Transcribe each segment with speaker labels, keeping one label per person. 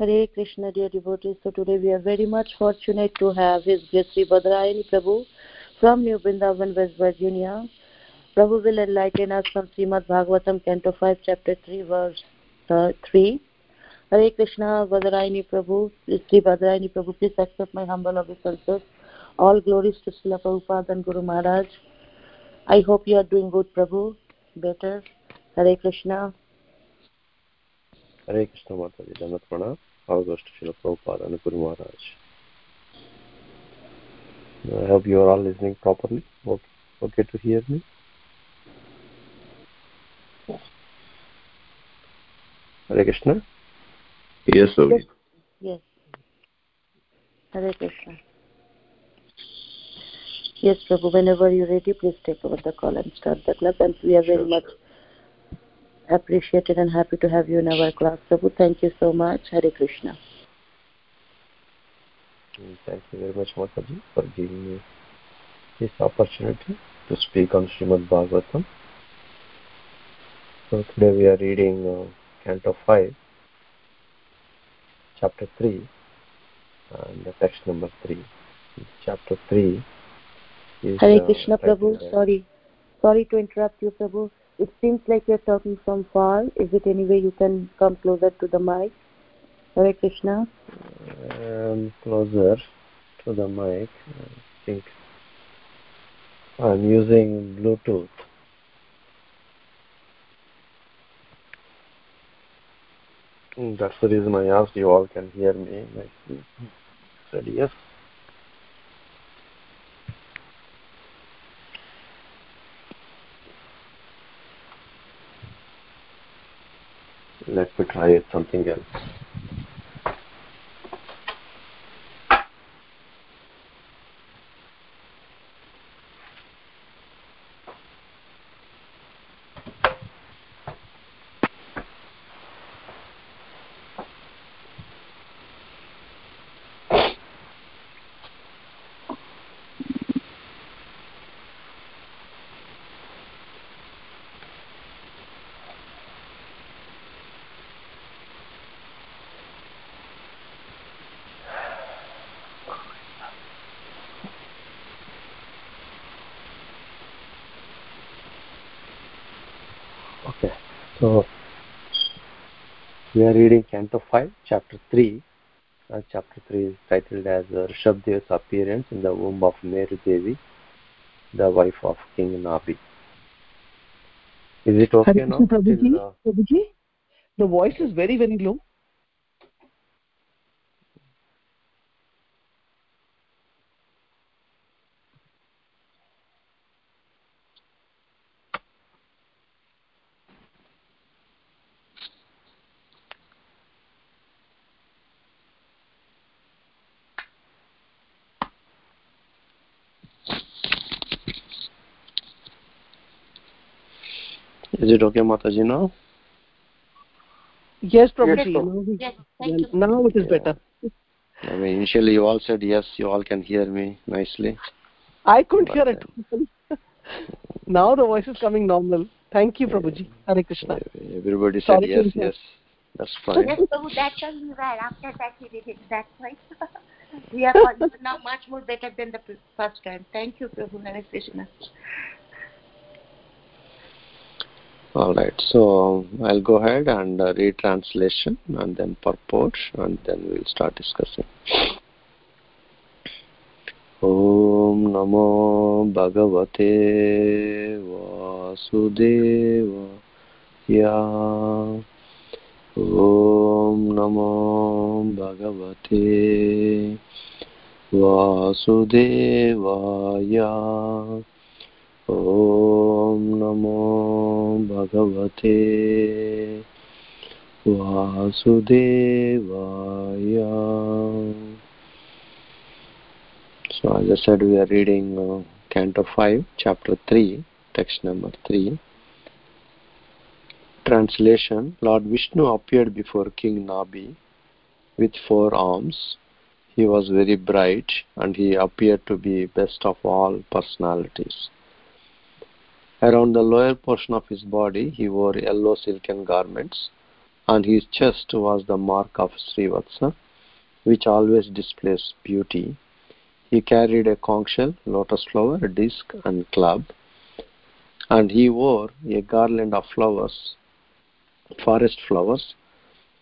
Speaker 1: Hare Krishna, dear devotees. So today we are very much fortunate to have His Grace Sri Badrayani Prabhu from New Vrindavan, West Virginia. Prabhu will enlighten us from Srimad Bhagavatam, Canto 5, Chapter 3, verse uh, 3. Hare Krishna, Badrayani Prabhu, Sri Badrayani Prabhu, please accept my humble obeisances. All glories to Srila Prabhupada and Guru Maharaj. I hope you are doing good, Prabhu. Better. Hare Krishna.
Speaker 2: Hare Krishna Mataji, Dhamat Pranam. All goes to Srila Prabhupada and Guru Maharaj. Uh, I hope you are all listening properly. Okay, okay to hear me? Hare Krishna.
Speaker 3: Yes, Prabhu.
Speaker 1: Yes. yes. Hare Krishna. Yes, Prabhu, whenever you're ready, please take over the call and start the class. And we are very
Speaker 2: Sure,
Speaker 1: much appreciated and happy to have you in our class, Prabhu. Thank you so much. Hare Krishna.
Speaker 2: Thank you very much, Mataji, for giving me this opportunity to speak on Srimad Bhagavatam. So today we are reading uh, Canto 5, Chapter 3, and the text number 3. Chapter 3 is
Speaker 1: Hare
Speaker 2: uh,
Speaker 1: Krishna,
Speaker 2: titled
Speaker 1: Prabhu. Sorry. Sorry to interrupt you, Prabhu. It seems like you're talking from far. Is it any way you can come closer to the mic? Hare Krishna.
Speaker 2: um, closer to the mic. I think I'm using Bluetooth. Mm, That's the reason I asked you all can hear me. nicely. Said yes. Let me try it something else. Okay, so we are reading Canto 5, Chapter 3. Uh, chapter 3 is titled as uh, Rishabhadev's appearance in the womb of Meru Devi, the wife of King Nabi. Is it okay
Speaker 4: Hare
Speaker 2: now?
Speaker 4: Krishna, Prabhuji.
Speaker 2: Till, uh,
Speaker 4: Prabhuji, the voice is very, very low.
Speaker 2: Is it okay, Mataji, now?
Speaker 4: Yes, Prabhuji.
Speaker 1: Prabhu.
Speaker 4: now,
Speaker 1: Yes, thank you.
Speaker 4: now it is
Speaker 2: Yeah.
Speaker 4: better.
Speaker 2: I mean, initially you all said yes, you all can hear me nicely.
Speaker 4: I couldn't
Speaker 2: But,
Speaker 4: hear it. now the voice is coming normal. Thank you, Prabhuji. Hare Krishna.
Speaker 2: Everybody said
Speaker 4: Sorry
Speaker 2: yes, yes. That's fine.
Speaker 5: Yes, Prabhu, that time you were. After that, he did it. That's why. we are all- now much more better than the first time. Thank you, Prabhu. Hare Krishna
Speaker 2: All right, so I'll go ahead and uh, read translation and then purport, and then we'll start discussing. ॐ नमो भगवते वासुदेवाय ॐ नमो भगवते वासुदेवाय ॐ नमो भगवते वासुदेवाय So as I said, we are reading uh, Canto 5, Chapter 3, text number 3. Translation Lord Vishnu appeared before King Nabi with four arms. He was very bright and he appeared to be best of all personalities. Around the lower portion of his body, he wore yellow silken garments, and his chest was the mark of Srivatsa, which always displays beauty. He carried a conch shell, lotus flower, disc, and club, and he wore a garland of flowers, forest flowers,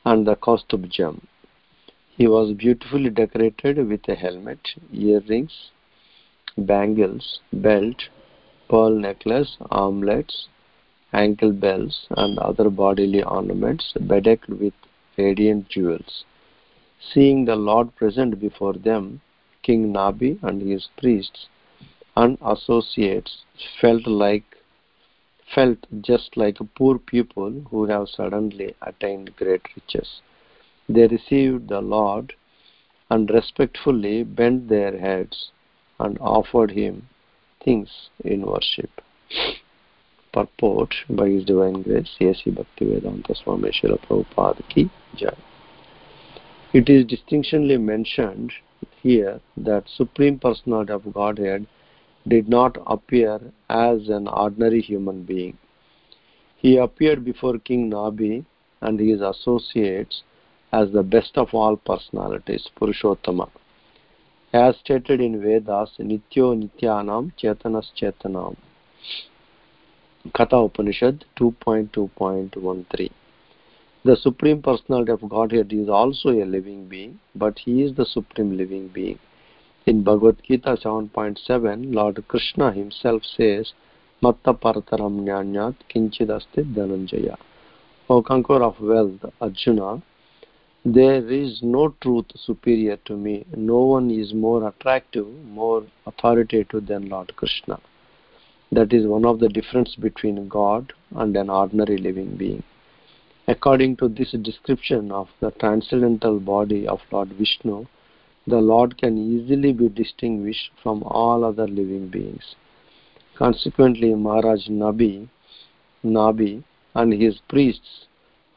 Speaker 2: and the kaustubh gem. He was beautifully decorated with a helmet, earrings, bangles, belt, pearl necklace, armlets, ankle bells, and other bodily ornaments bedecked with radiant jewels. Seeing the Lord present before them, King Nabi and his priests and associates felt like felt just like poor people who have suddenly attained great riches. They received the Lord and respectfully bent their heads and offered him things in worship. Purport by His Divine Grace, A.C. Bhaktivedanta Swami Srila Prabhupada Ki Jai. It is distinctionally mentioned here that Supreme Personality of Godhead did not appear as an ordinary human being. He appeared before King Nabi and his associates as the best of all personalities, Purushottama. As stated in Vedas, Nityo Nityanam Chetanas Chetanam. Katha Upanishad 2.2.13. The Supreme Personality of Godhead is also a living being, but he is the Supreme Living Being. In Bhagavad Gita 7.7, Lord Krishna himself says, Matta Parataram Nyanyat Kinchidasti Dhananjaya. O conqueror of wealth, Arjuna, there is no truth superior to me. No one is more attractive, more authoritative than Lord Krishna. That is one of the difference between God and an ordinary living being. According to this description of the transcendental body of Lord Vishnu, the Lord can easily be distinguished from all other living beings. Consequently, Maharaj Nabi, Nabi and his priests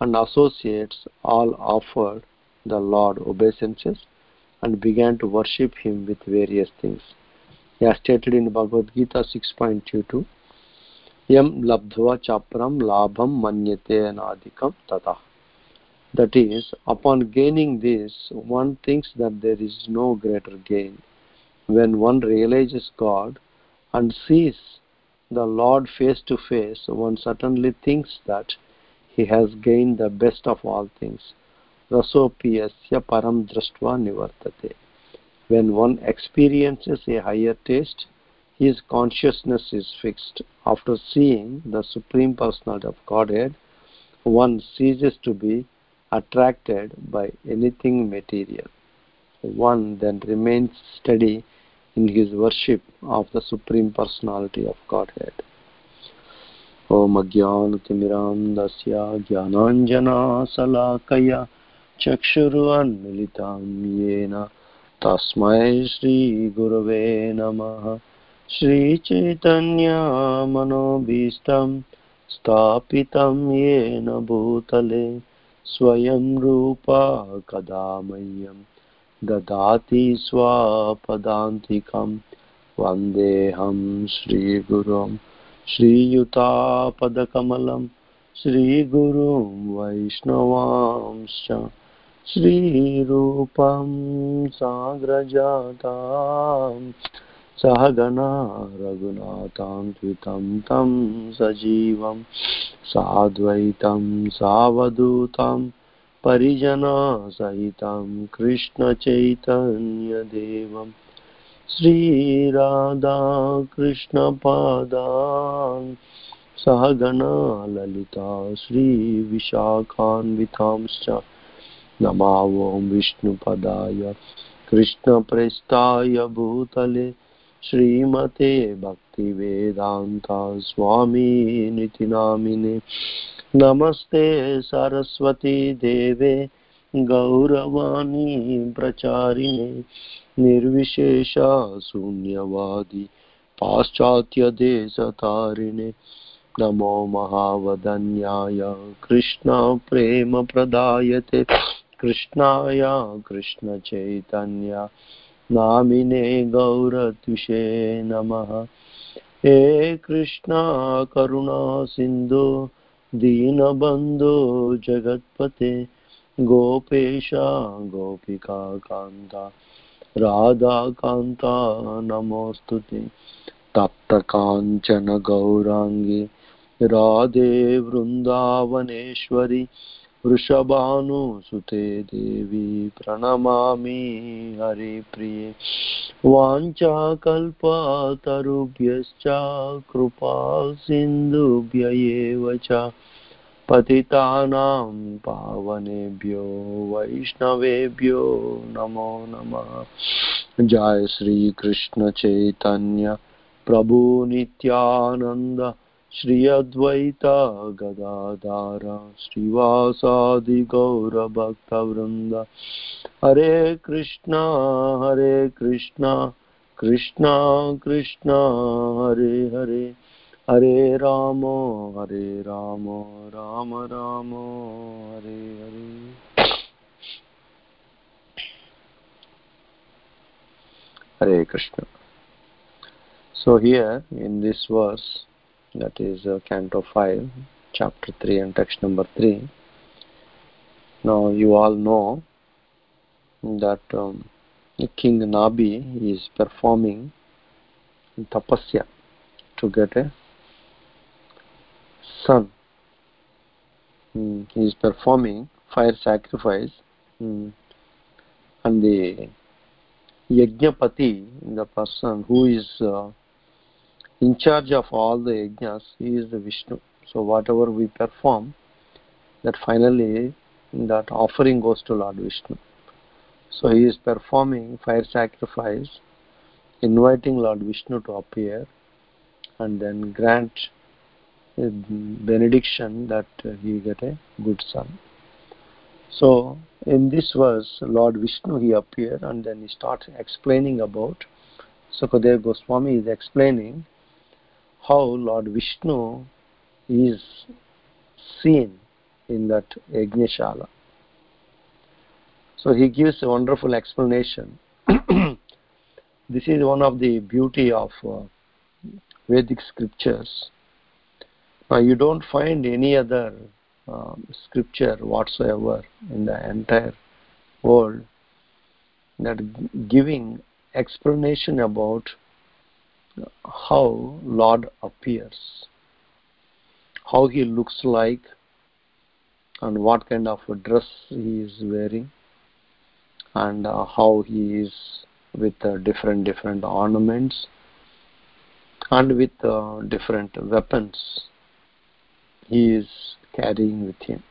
Speaker 2: and associates all offered the Lord obeisances and began to worship him with various things. As stated in Bhagavad Gita 6.22, Yam labdhva chapram labham manyate anadikam tata. That is, upon gaining this, one thinks that there is no greater gain. When one realizes God and sees the Lord face to face, one certainly thinks that he has gained the best of all things. Rasopiyasya param drashtva nivartate. When one experiences a higher taste, his consciousness is fixed. After seeing the Supreme Personality of Godhead, one ceases to be attracted by anything material. One then remains steady in his worship of the Supreme Personality of Godhead. ॐ अज्ञानतिमिरान्दस्य ज्ञानाञ्जनाशलाकया चक्षुरुन्मिलितां येन तस्मै श्रीगुरवे नमः। श्रीचैतन्यमनोभीष्टं स्थापितं येन भूतले स्वयं रूपा कदा मह्यं ददाति स्वापदान्तिकं। वन्देऽहं श्रीगुरुम्। श्रीयुतापदकमलं श्रीगुरुं वैष्णवांश्च श्रीरूपं साग्रजातां सहगना रघुनाथान्वितं तं सजीवं साद्वैतं सावधूतं परिजनसहितं कृष्णचैतन्यदेवम् श्रीराधाकृष्णपादान् सहगणा ललिता श्रीविशाखान्वितांश्च नमावों विष्णुपदाय कृष्णप्रेष्ठाय भूतले श्रीमते भक्तिवेदान्ता स्वामीनिति नामिने नमस्ते सरस्वती देवे गौरवाणी प्रचारिणे निर्विशेषा शून्यवादी पाश्चात्यदेशतारिणे। नमो महावदन्याय। कृष्णप्रेमप्रदायते कृष्णाय कृष्णचैतन्य नामिने गौरत्विषे नमः। हे कृष्णा करुणा सिन्धु दीनबन्धो जगत्पते। गोपेश गोपिका कान्ता राधाकान्ता नमोऽस्तु ते। तप्तकाञ्चन गौराङ्गी राधे वृन्दावनेश्वरि वृषभानुसुते देवी प्रणमामि हरिप्रिये। वाञ्छाकल्पतरुभ्यश्च कृपा सिन्धुभ्य एव च पतितानां पावनेभ्यो वैष्णवेभ्यो नमो नमः। जय श्रीकृष्ण चैतन्य प्रभु नित्यानन्द श्री अद्वैत गदाधार श्रीवासादि गौरभक्तवृन्द हरे कृष्ण हरे कृष्ण कृष्ण कृष्ण, हरे हरे। हरे राम हरे Ram Ram Ram Hare Hare hare krishna so here in this verse that is uh, canto 5 chapter 3 and text number 3 now you all know that um, king nabi is performing tapasya to get a son mm, he is performing fire sacrifice mm, and the Yajnapati, the person who is uh, in charge of all the yajnas, he is the Vishnu. So whatever we perform, that finally that offering goes to Lord Vishnu. So he is performing fire sacrifice, inviting Lord Vishnu to appear, and then grant benediction that he get a good son. So in this verse, Lord Vishnu he appeared and then he starts explaining about Sukadev Goswami is explaining how Lord Vishnu is seen in that Yajnashala. So he gives a wonderful explanation. this is one of the beauty of uh, Vedic scriptures. Now you don't find any other um, scripture whatsoever in the entire world that giving explanation about how Lord appears, how he looks like, and what kind of a dress he is wearing, and uh, how he is with uh, different different ornaments and with uh, different weapons he is carrying with him.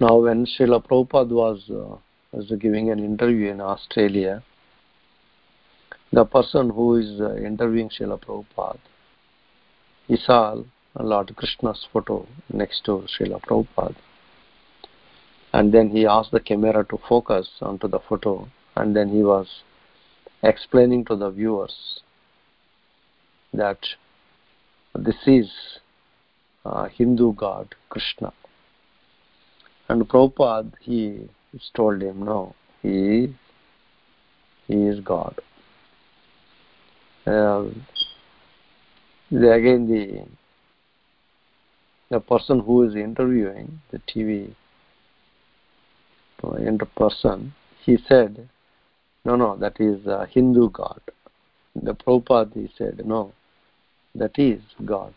Speaker 2: Now, when Srila Prabhupada was, uh, was giving an interview in Australia, the person who is uh, interviewing Srila Prabhupada, he saw Lord Krishna's photo next to Srila Prabhupada. And then he asked the camera to focus onto the photo, and then he was explaining to the viewers that this is uh, Hindu god Krishna. And Prabhupada, he told him, no, he, he is God. Uh, the, again, the the person who is interviewing the TV uh, person, he said, no, no, that is a Hindu God. The Prabhupada, he said, no, that is God.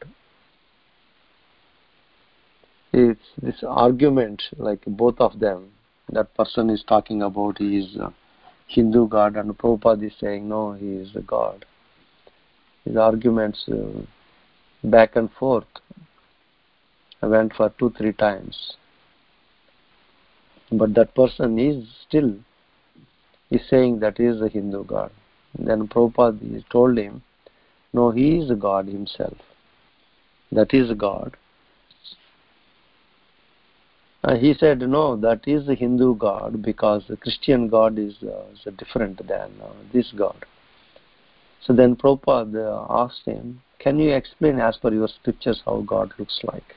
Speaker 2: It's this argument like both of them that person is talking about he is hindu god and prabhupada is saying no he is a god. His arguments uh, back and forth went for two three times. But that person is still is saying that he is a hindu god. Then prabhupada told him no he is god himself that is god uh, he said, no, that is the Hindu God because the Christian God is, uh, is different than uh, this God. So then Prabhupada uh, asked him, can you explain as per your scriptures how God looks like?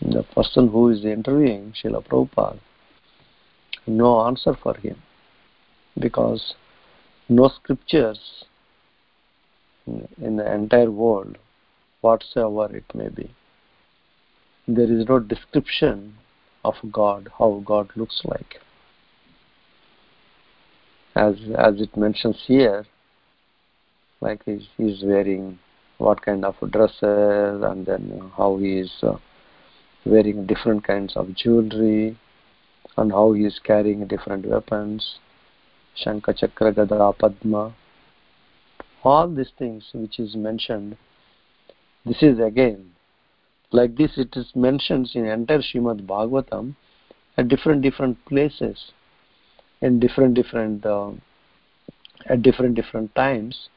Speaker 2: the person who is interviewing Srila Prabhupada, no answer for him because no scriptures in the entire world, whatsoever it may be. There is no description of God, how God looks like. As as it mentions here, like he's, he's wearing what kind of dresses and then how he is uh, wearing different kinds of jewelry and how he is carrying different weapons shanka chakra gada padma all these things which is mentioned this is again like this it is mentioned in entire Shrimad Bhagavatam at different different places in different different uh, at different different times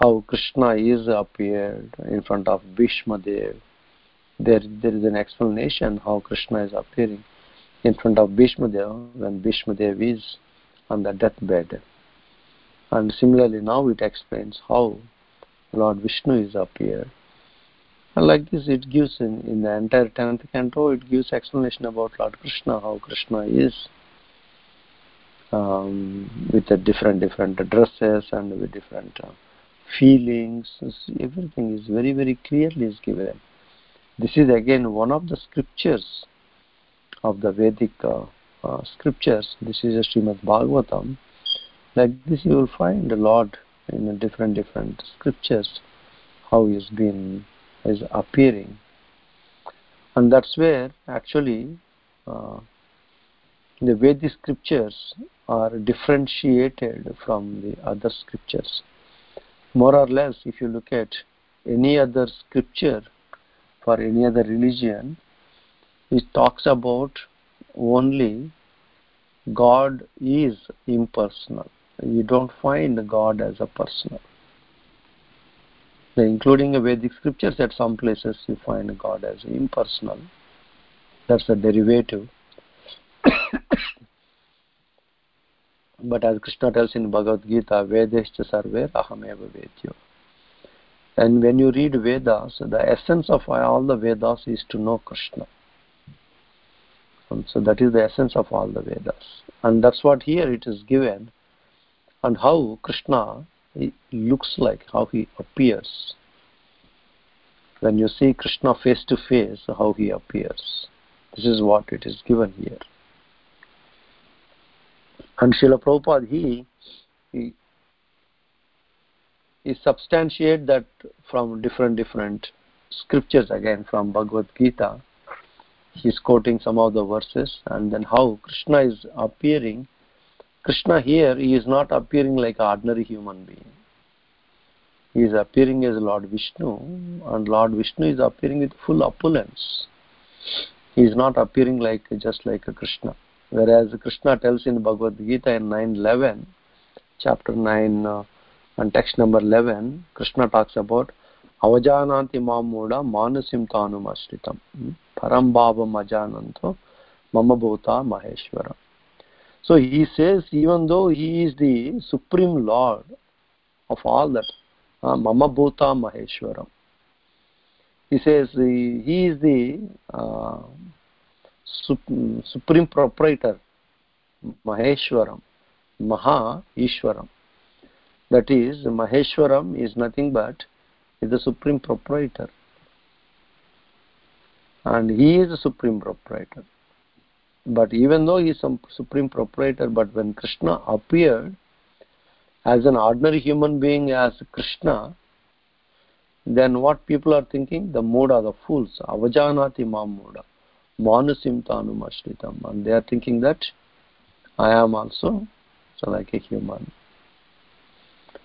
Speaker 2: how Krishna is appeared in front of Bhishma Dev. There, there is an explanation how Krishna is appearing in front of Bhishma Dev when Bhishma Dev is on the deathbed. And similarly, now it explains how Lord Vishnu is appeared. And like this, it gives in, in the entire 10th canto, it gives explanation about Lord Krishna, how Krishna is um, with the different different dresses and with different uh, feelings, everything is very, very clearly is given. This is again one of the scriptures of the Vedic uh, uh, scriptures. This is a Srimad Bhagavatam. Like this, you will find the Lord in different different scriptures how he has been is appearing, and that's where actually uh, the Vedic scriptures are differentiated from the other scriptures more or less if you look at any other scripture for any other religion it talks about only god is impersonal you don't find god as a personal including the vedic scriptures at some places you find god as impersonal that's a derivative but as Krishna tells in Bhagavad Gita, Vedescha Sarver Ahameva Vedyo. And when you read Vedas, the essence of all the Vedas is to know Krishna. So that is the essence of all the Vedas. And that's what here it is given, and how Krishna looks like, how he appears. When you see Krishna face to face, how he appears. This is what it is given here. And Srila Prabhupada, he, he, he substantiate that from different, different scriptures again, from Bhagavad Gita. He's quoting some of the verses and then how Krishna is appearing. Krishna here, he is not appearing like an ordinary human being. He is appearing as Lord Vishnu and Lord Vishnu is appearing with full opulence. He is not appearing like just like a Krishna. Whereas Krishna tells in Bhagavad Gita in 9.11, chapter 9 uh, and text number 11, Krishna talks about param bhavam ajananto mama bhuta maheshwara. So he says even though he is the supreme lord of all that, uh, mama bhuta maheshwaram. He says he is the uh, supreme proprietor maheshwaram maha ishwaram that is maheshwaram is nothing but is the supreme proprietor. And he is the supreme proprietor. But even though he is some supreme proprietor but when krishna appeared as an ordinary human being as krishna then what people are thinking? The mood are the fools. Avajanati mam moda manusim tanum ashritam and they are thinking that I am also so like a human.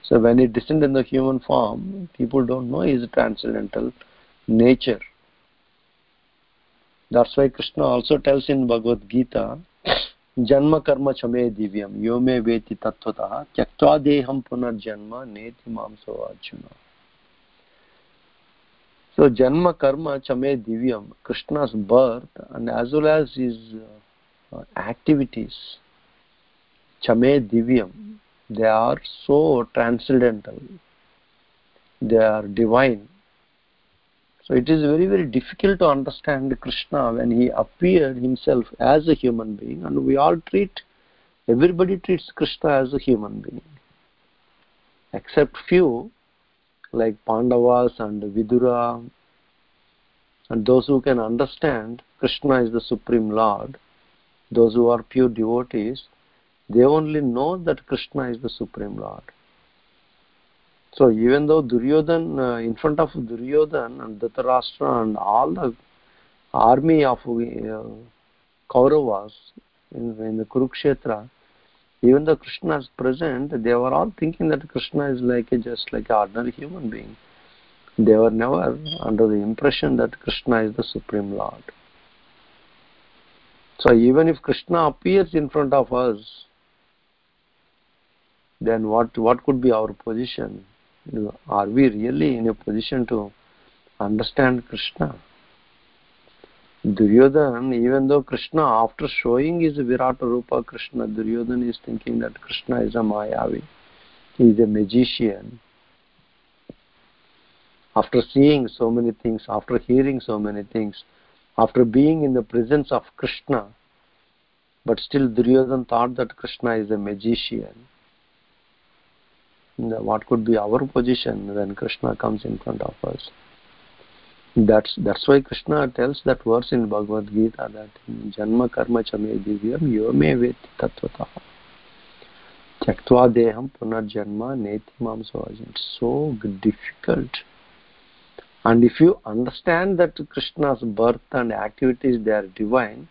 Speaker 2: So when it descends in the human form, people don't know his transcendental nature. That's why Krishna also tells in Bhagavad Gita, Janma karma chame divyam, yome veti tattvataha, tyaktva deham punarjanma neti mamso arjuna. So Janma Karma Chame Divyam, Krishna's birth and as well as his uh, activities, Chame Divyam, they are so transcendental. They are divine. So it is very, very difficult to understand Krishna when he appeared himself as a human being and we all treat, everybody treats Krishna as a human being. Except few like Pandavas and Vidura, and those who can understand Krishna is the Supreme Lord, those who are pure devotees, they only know that Krishna is the Supreme Lord. So even though Duryodhan, uh, in front of Duryodhan and Dhritarashtra and all the army of uh, Kauravas in, in the Kurukshetra, even though Krishna is present, they were all thinking that Krishna is like a, just like an ordinary human being. They were never under the impression that Krishna is the Supreme Lord. So even if Krishna appears in front of us, then what, what could be our position? Are we really in a position to understand Krishna? Duryodhan, even though Krishna, after showing his Virata Rupa Krishna, Duryodhan is thinking that Krishna is a Mayavi. He is a magician. After seeing so many things, after hearing so many things, after being in the presence of Krishna, but still Duryodhan thought that Krishna is a magician. What could be our position when Krishna comes in front of us? That's that's why Krishna tells that verse in Bhagavad Gita that Janma Karma Chame Divyam Yome Veti Tattvata. Tyaktva Deham Punarjanma Neti Mam It's so difficult. And if you understand that Krishna's birth and activities they are divine,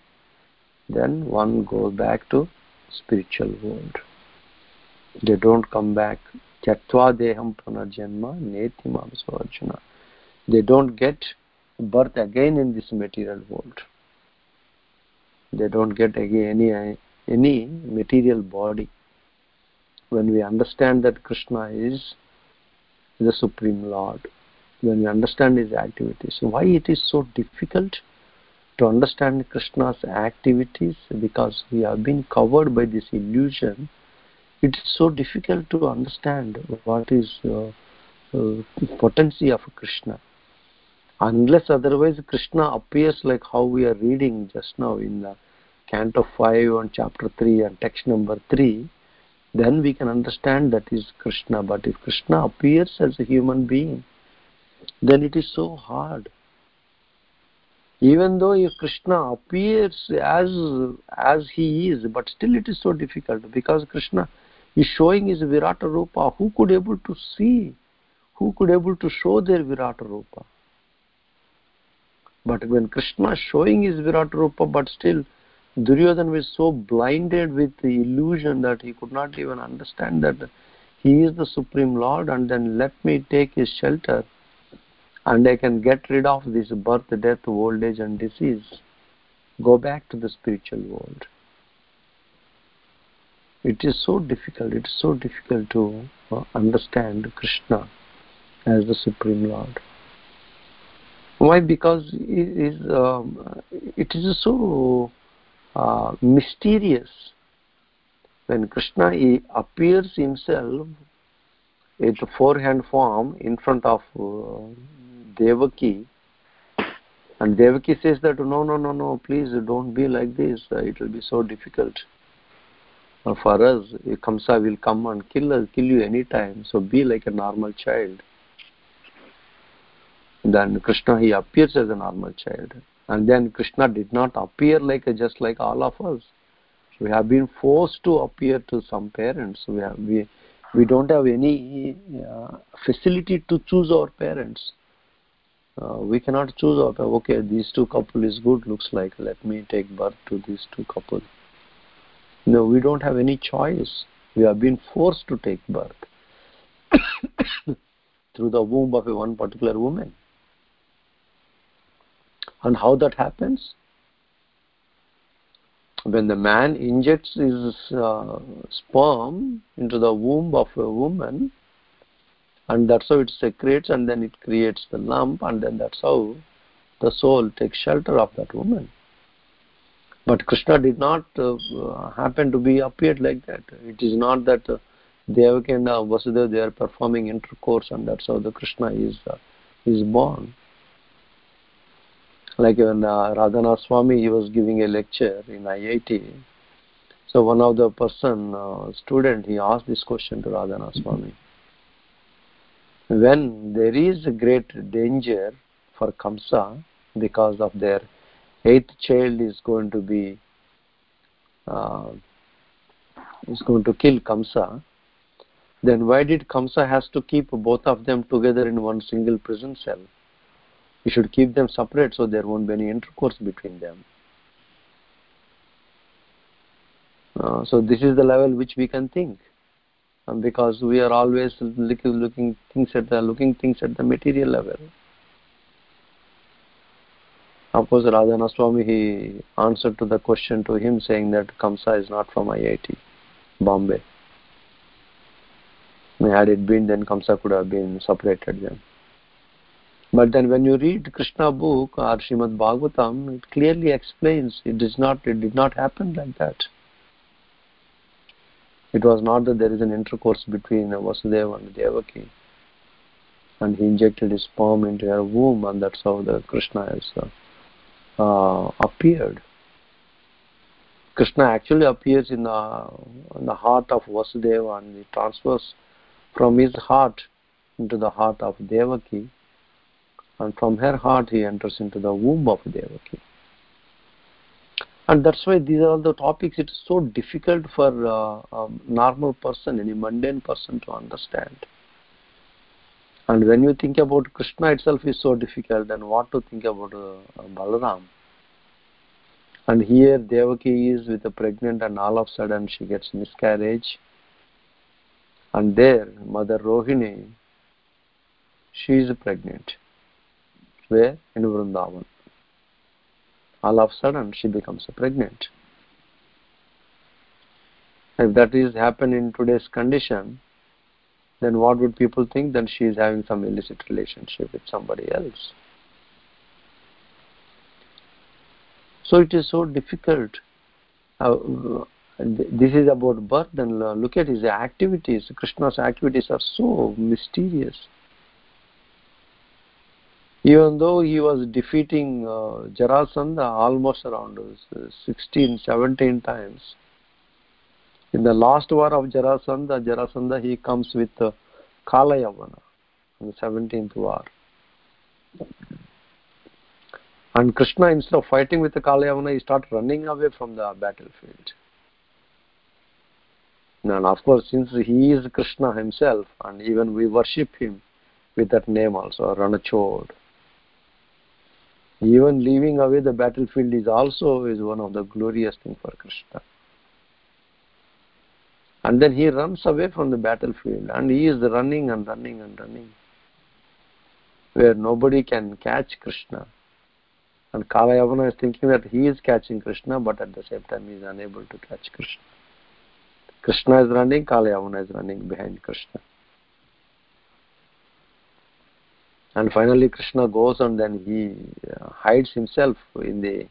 Speaker 2: then one goes back to spiritual world. They don't come back. Deham Punarjanma Neti Mam Arjuna they don't get birth again in this material world. They don't get again any any material body. When we understand that krishna is the supreme lord when we understand his activities why it is so difficult to understand krishna's activities? Because we have been covered by this illusion it is so difficult to understand what is uh, uh, potency of krishna. Unless otherwise krishna appears like how we are reading just now in the canto 5 and chapter 3 and text number 3 then we can understand that is krishna. But if krishna appears as a human being then it is so hard. Even though if krishna appears as as he is but still it is so difficult because krishna is showing his virata rupa who could able to see who could able to show their virata rupa but when Krishna is showing his Virat Rupa, but still Duryodhan was so blinded with the illusion that he could not even understand that he is the Supreme Lord and then let me take his shelter and I can get rid of this birth, death, old age and disease. Go back to the spiritual world. It is so difficult, it is so difficult to uh, understand Krishna as the Supreme Lord. Why? Because it is, um, it is so uh, mysterious. When Krishna appears himself in the forehand form in front of uh, Devaki, and Devaki says that no, no, no, no, please don't be like this. Uh, it will be so difficult for us. Kamsa will come and kill us, kill you anytime. So be like a normal child. Then krishna he appears as a normal child. And then krishna did not appear like a, just like all of us. We have been forced to appear to some parents. We have we we don't have any uh, facility to choose our parents. Uh, we cannot choose okay these two couple is good looks like let me take birth to these two couple no we don't have any choice we have been forced to take birth through the womb of a one particular woman and how that happens? When the man injects his uh, sperm into the womb of a woman, and that's how it secretes, and then it creates the lump, and then that's how the soul takes shelter of that woman. But Krishna did not uh, happen to be appeared like that. It is not that uh, Devaki and uh, Vasudeva they are performing intercourse, and that's how the Krishna is uh, is born like when uh, Radhanath Swami he was giving a lecture in IIT. So one of the person uh, student he asked this question to Radhanath Swami. when there is a great danger for Kamsa because of their eighth child is going to be uh, is going to kill Kamsa, then why did Kamsa has to keep both of them together in one single prison cell? He should keep them separate so there won't be any intercourse between them. Uh, so this is the level which we can think, um, because we are always looking, looking things at the looking things at the material level. Of course, Radhanath Swami he answered to the question to him saying that Kamsa is not from IIT, Bombay. Had it been, then Kamsa could have been separated then. But then when you read Krishna book or Bhagavatam, it clearly explains it not it did not happen like that. It was not that there is an intercourse between Vasudeva and Devaki. And he injected his sperm into her womb and that's how the Krishna is uh, uh, appeared. Krishna actually appears in the, in the heart of Vasudeva and he transfers from his heart into the heart of Devaki and from her heart he enters into the womb of Devaki. And that's why these are all the topics. It's so difficult for uh, a normal person, any mundane person to understand. And when you think about Krishna itself is so difficult, then what to think about uh, Balaram? And here Devaki is with a pregnant and all of a sudden she gets miscarriage. And there, Mother Rohini, she is pregnant. Where? In Vrindavan. All of a sudden, she becomes pregnant. If that is happen in today's condition, then what would people think? Then she is having some illicit relationship with somebody else. So it is so difficult. Uh, this is about birth look at his activities. Krishna's activities are so mysterious even though he was defeating uh, Jarasandha almost around 16, 17 times. In the last war of Jarasandha, Jarasandha he comes with uh, Kalayavana in the 17th war. And Krishna, instead of fighting with the Kalayavana, he started running away from the battlefield. And of course, since he is Krishna himself, and even we worship him with that name also, Ranachod, even leaving away the battlefield is also is one of the glorious thing for krishna and then he runs away from the battlefield and he is running and running and running. Where nobody can catch krishna. And kalayavana is thinking that he is catching krishna but at the same time he is unable to catch krishna. Krishna is running kalayavana is running behind krishna. And finally krishna goes and then he uh, hides himself in the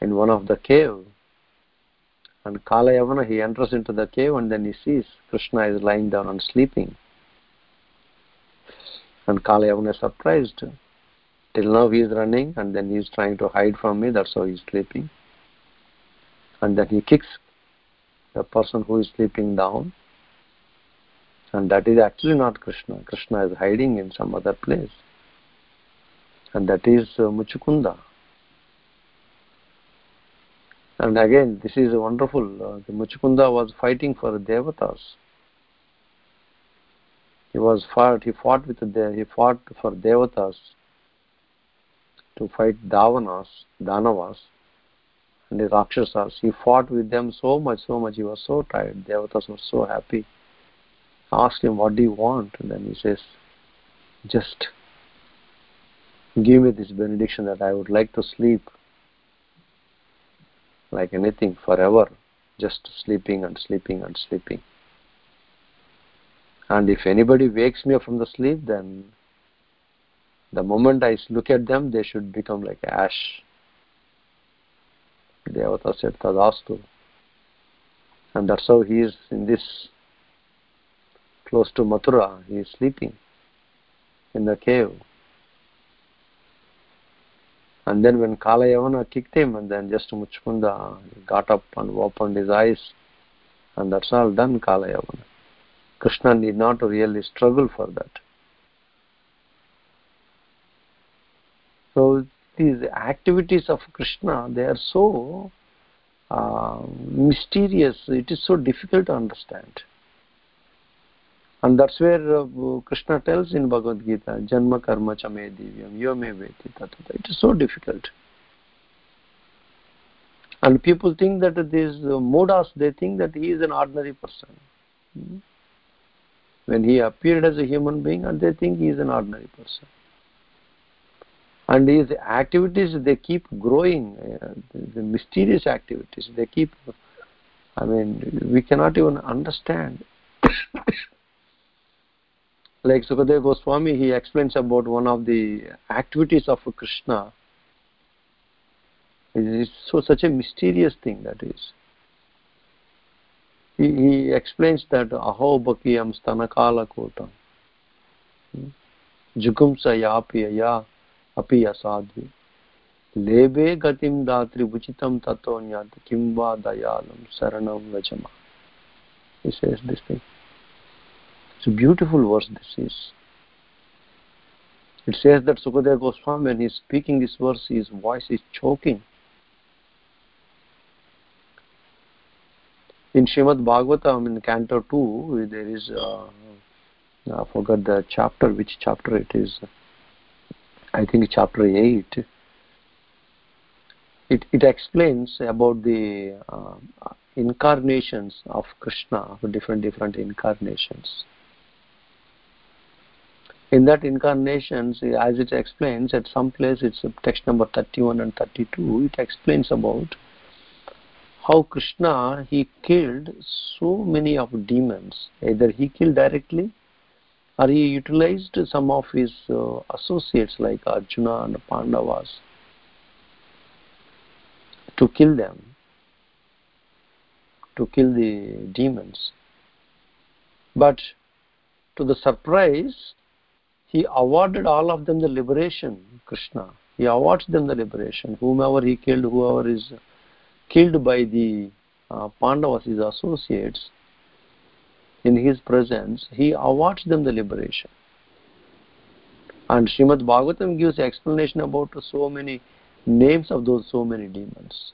Speaker 2: in one of the cave and kalayavana he enters into the cave and then he sees krishna is lying down and sleeping. And kalayavana is surprised. Till now he is running and then he is trying to hide from me that's how he is sleeping. And then he kicks the person who is sleeping down. And that is actually not krishna. Krishna is hiding in some other place. And that is uh, muchukunda and again this is wonderful uh, the muchukunda was fighting for the devatas. He was fought he fought with the he fought for devatas to fight davanas danavas and the rakshasas. He fought with them so much so much he was so tired. Devatas were so happy. Asked him, What do you want? And then he says, Just give me this benediction that I would like to sleep like anything forever, just sleeping and sleeping and sleeping. And if anybody wakes me up from the sleep, then the moment I look at them, they should become like ash. Devata said, Tadastu. And that's how he is in this close to Mathura. He is sleeping in the cave. And then when Kalayavana kicked him, and then just Muchukunda got up and opened his eyes, and that's all done, Kalayavana. Krishna need not really struggle for that. So these activities of Krishna, they are so uh, mysterious, it is so difficult to understand. And that's where uh, Krishna tells in Bhagavad Gita, Janma karma cha me divyam, yo me veti tatata. It is so difficult. And people think that these uh, modas, they think that he is an ordinary person. Hmm? When he appeared as a human being, and they think he is an ordinary person and his activities they keep growing uh, the mysterious activities they keep i mean we cannot even understand like sukadeva goswami he explains about one of the activities of krishna it is so such a mysterious thing that is he, he explains that aho bakiyam stanakala kotam hmm? jugumsa अपि असाध्वी लेबे गतिं दात्री उचितं ततो ज्ञाति किं वा दयालं शरणं व्रजमा he says this thing a beautiful verse this is. It says that Sukadeva Goswami when he is speaking this verse his voice is choking. In Shrimad Bhagavatam in Canto 2 there is uh, I forgot the chapter which chapter it is. I think chapter 8, it, it explains about the uh, incarnations of Krishna, different different incarnations. In that incarnations, as it explains at some place, it's text number 31 and 32, it explains about how Krishna, he killed so many of demons. Either he killed directly or he utilized some of his uh, associates like Arjuna and Pandavas to kill them, to kill the demons. But to the surprise, he awarded all of them the liberation, Krishna. He awards them the liberation. Whomever he killed, whoever is killed by the uh, Pandavas, his associates, in his presence, he awards them the liberation. And Srimad Bhagavatam gives explanation about so many names of those so many demons.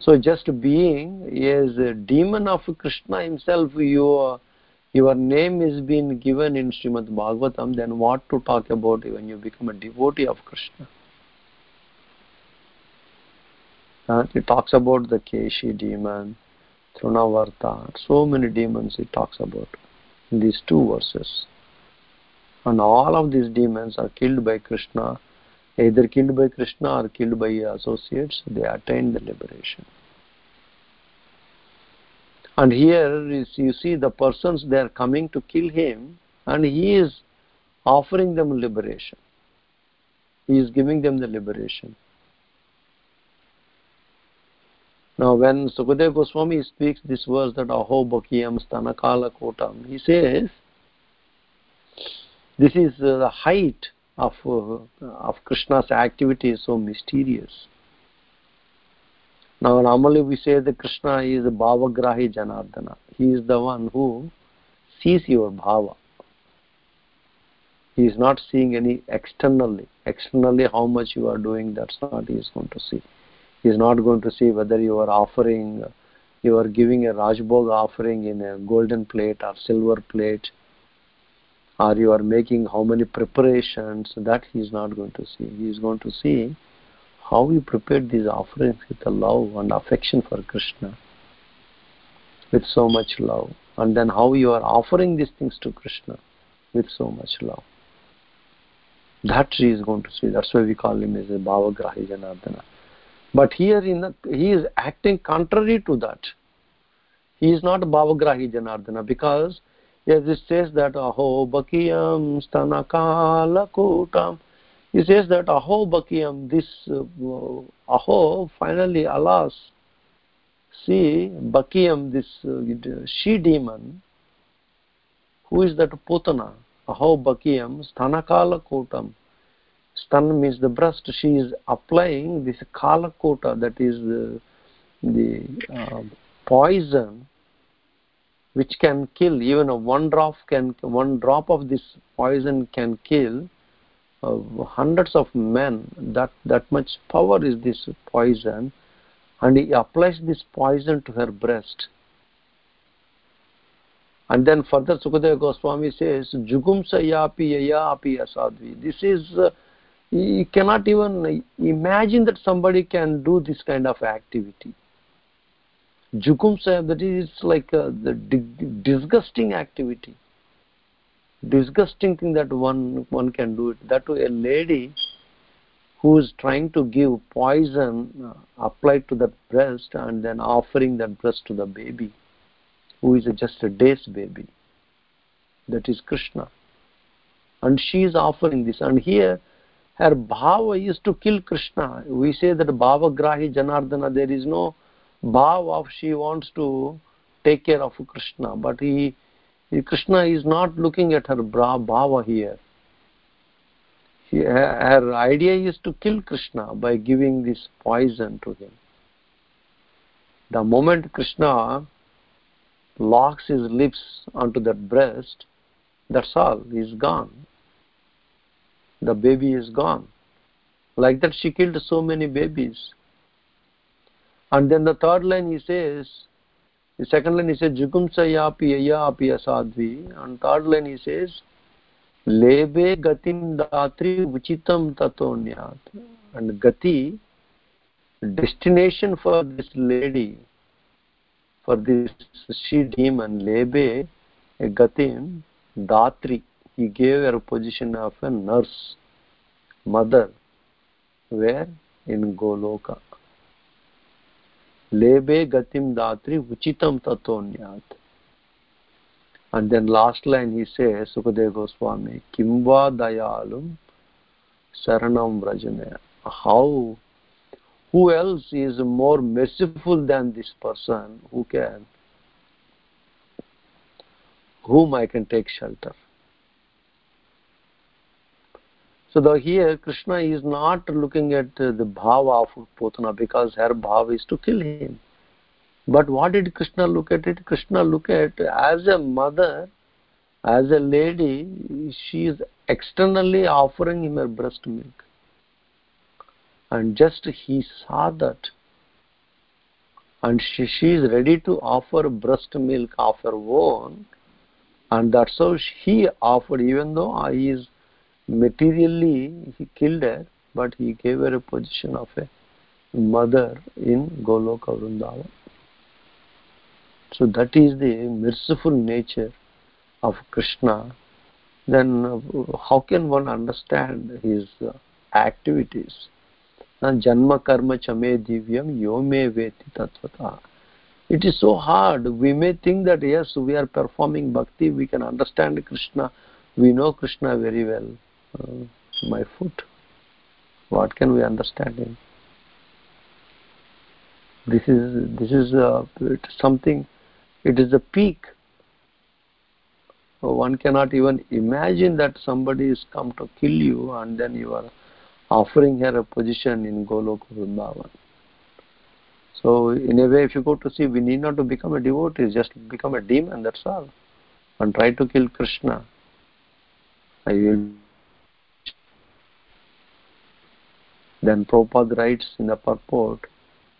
Speaker 2: So just being is a demon of Krishna himself, your, your name is being given in Srimad Bhagavatam, then what to talk about when you become a devotee of Krishna? Uh, he talks about the Keshi demon, Trinavarta, so many demons it talks about in these two verses. And all of these demons are killed by Krishna, either killed by Krishna or killed by associates, they attain the liberation. And here you see the persons they are coming to kill him, and he is offering them liberation. He is giving them the liberation. Now, when Sukadeva Goswami speaks this verse that Aho Bhakiyam Stanakala Kotam, he says this is uh, the height of, uh, of Krishna's activity is so mysterious. Now, normally we say that Krishna is Bhavagrahi Janardana. He is the one who sees your bhava. He is not seeing any externally. Externally, how much you are doing, that's not he is going to see he is not going to see whether you are offering you are giving a rajbhog offering in a golden plate or silver plate or you are making how many preparations that he is not going to see he is going to see how you prepared these offerings with a love and affection for krishna with so much love and then how you are offering these things to krishna with so much love that he is going to see that's why we call him as a bhavagrahi janardana but here in the, he is acting contrary to that. He is not Bhavagrahi Janardana because as it says that Aho Bakiyam Stanakala Kutam. He says that Aho Bakiyam, this uh, Aho, finally, alas, see Bakiyam, this uh, she demon, who is that Putana? Aho Bakiyam Stanakala Kutam stan means the breast. She is applying this kala kota that is the, the uh, poison which can kill. Even a one drop can one drop of this poison can kill uh, hundreds of men that that much power is this poison and he applies this poison to her breast. And then further sukadeva goswami says jugumsa yapi yapi asadvi this is uh, you cannot even imagine that somebody can do this kind of activity. Jugumsa that is like uh, the disgusting activity disgusting thing that one one can do it. That to a lady who is trying to give poison uh, applied to the breast and then offering that breast to the baby who is just a day's baby that is krishna. And she is offering this. And here her bhava is to kill krishna. We say that bhava grahi janardana there is no bhava of she wants to take care of krishna. But he krishna is not looking at her bhava here he, her idea is to kill krishna by giving this poison to him. The moment krishna locks his lips onto that breast that's all he's gone. The baby is gone. Like that she killed so many babies. And then the third line he says the second line he says jugumsa yapi yapi asadvi and third line he says lebe gatim datri uchitam tatonyat and gati destination for this lady for this she demon lebe gatim datri he gave her a position of a nurse mother where in goloka lebe gatim datri uchitam tatonyat and then last line he says sukadeva goswami kimva dayalum saranam vrajane how who else is more merciful than this person who can whom i can take shelter so the, here krishna is not looking at the bhava of putana because her bhava is to kill him. But what did krishna look at it? Krishna look at as a mother as a lady she is externally offering him her breast milk. And just he saw that. And she, she is ready to offer breast milk of her own. And that's how he offered even though he is materially he killed her but he gave her a position of a mother in goloka vrindavan so that is the merciful nature of krishna then uh, how can one understand his uh, activities janma karma chame divyam yome veti tatvata it is so hard we may think that yes we are performing bhakti we can understand krishna we know krishna very well uh, my foot what can we understand in this is this is uh, something it is the peak one cannot even imagine that somebody is come to kill you and then you are offering her a position in Goloka Vrindavan. So in a way, if you go to see, we need not to become a devotee, just become a demon, that's all. And try to kill Krishna. I will Then Prabhupada writes in the purport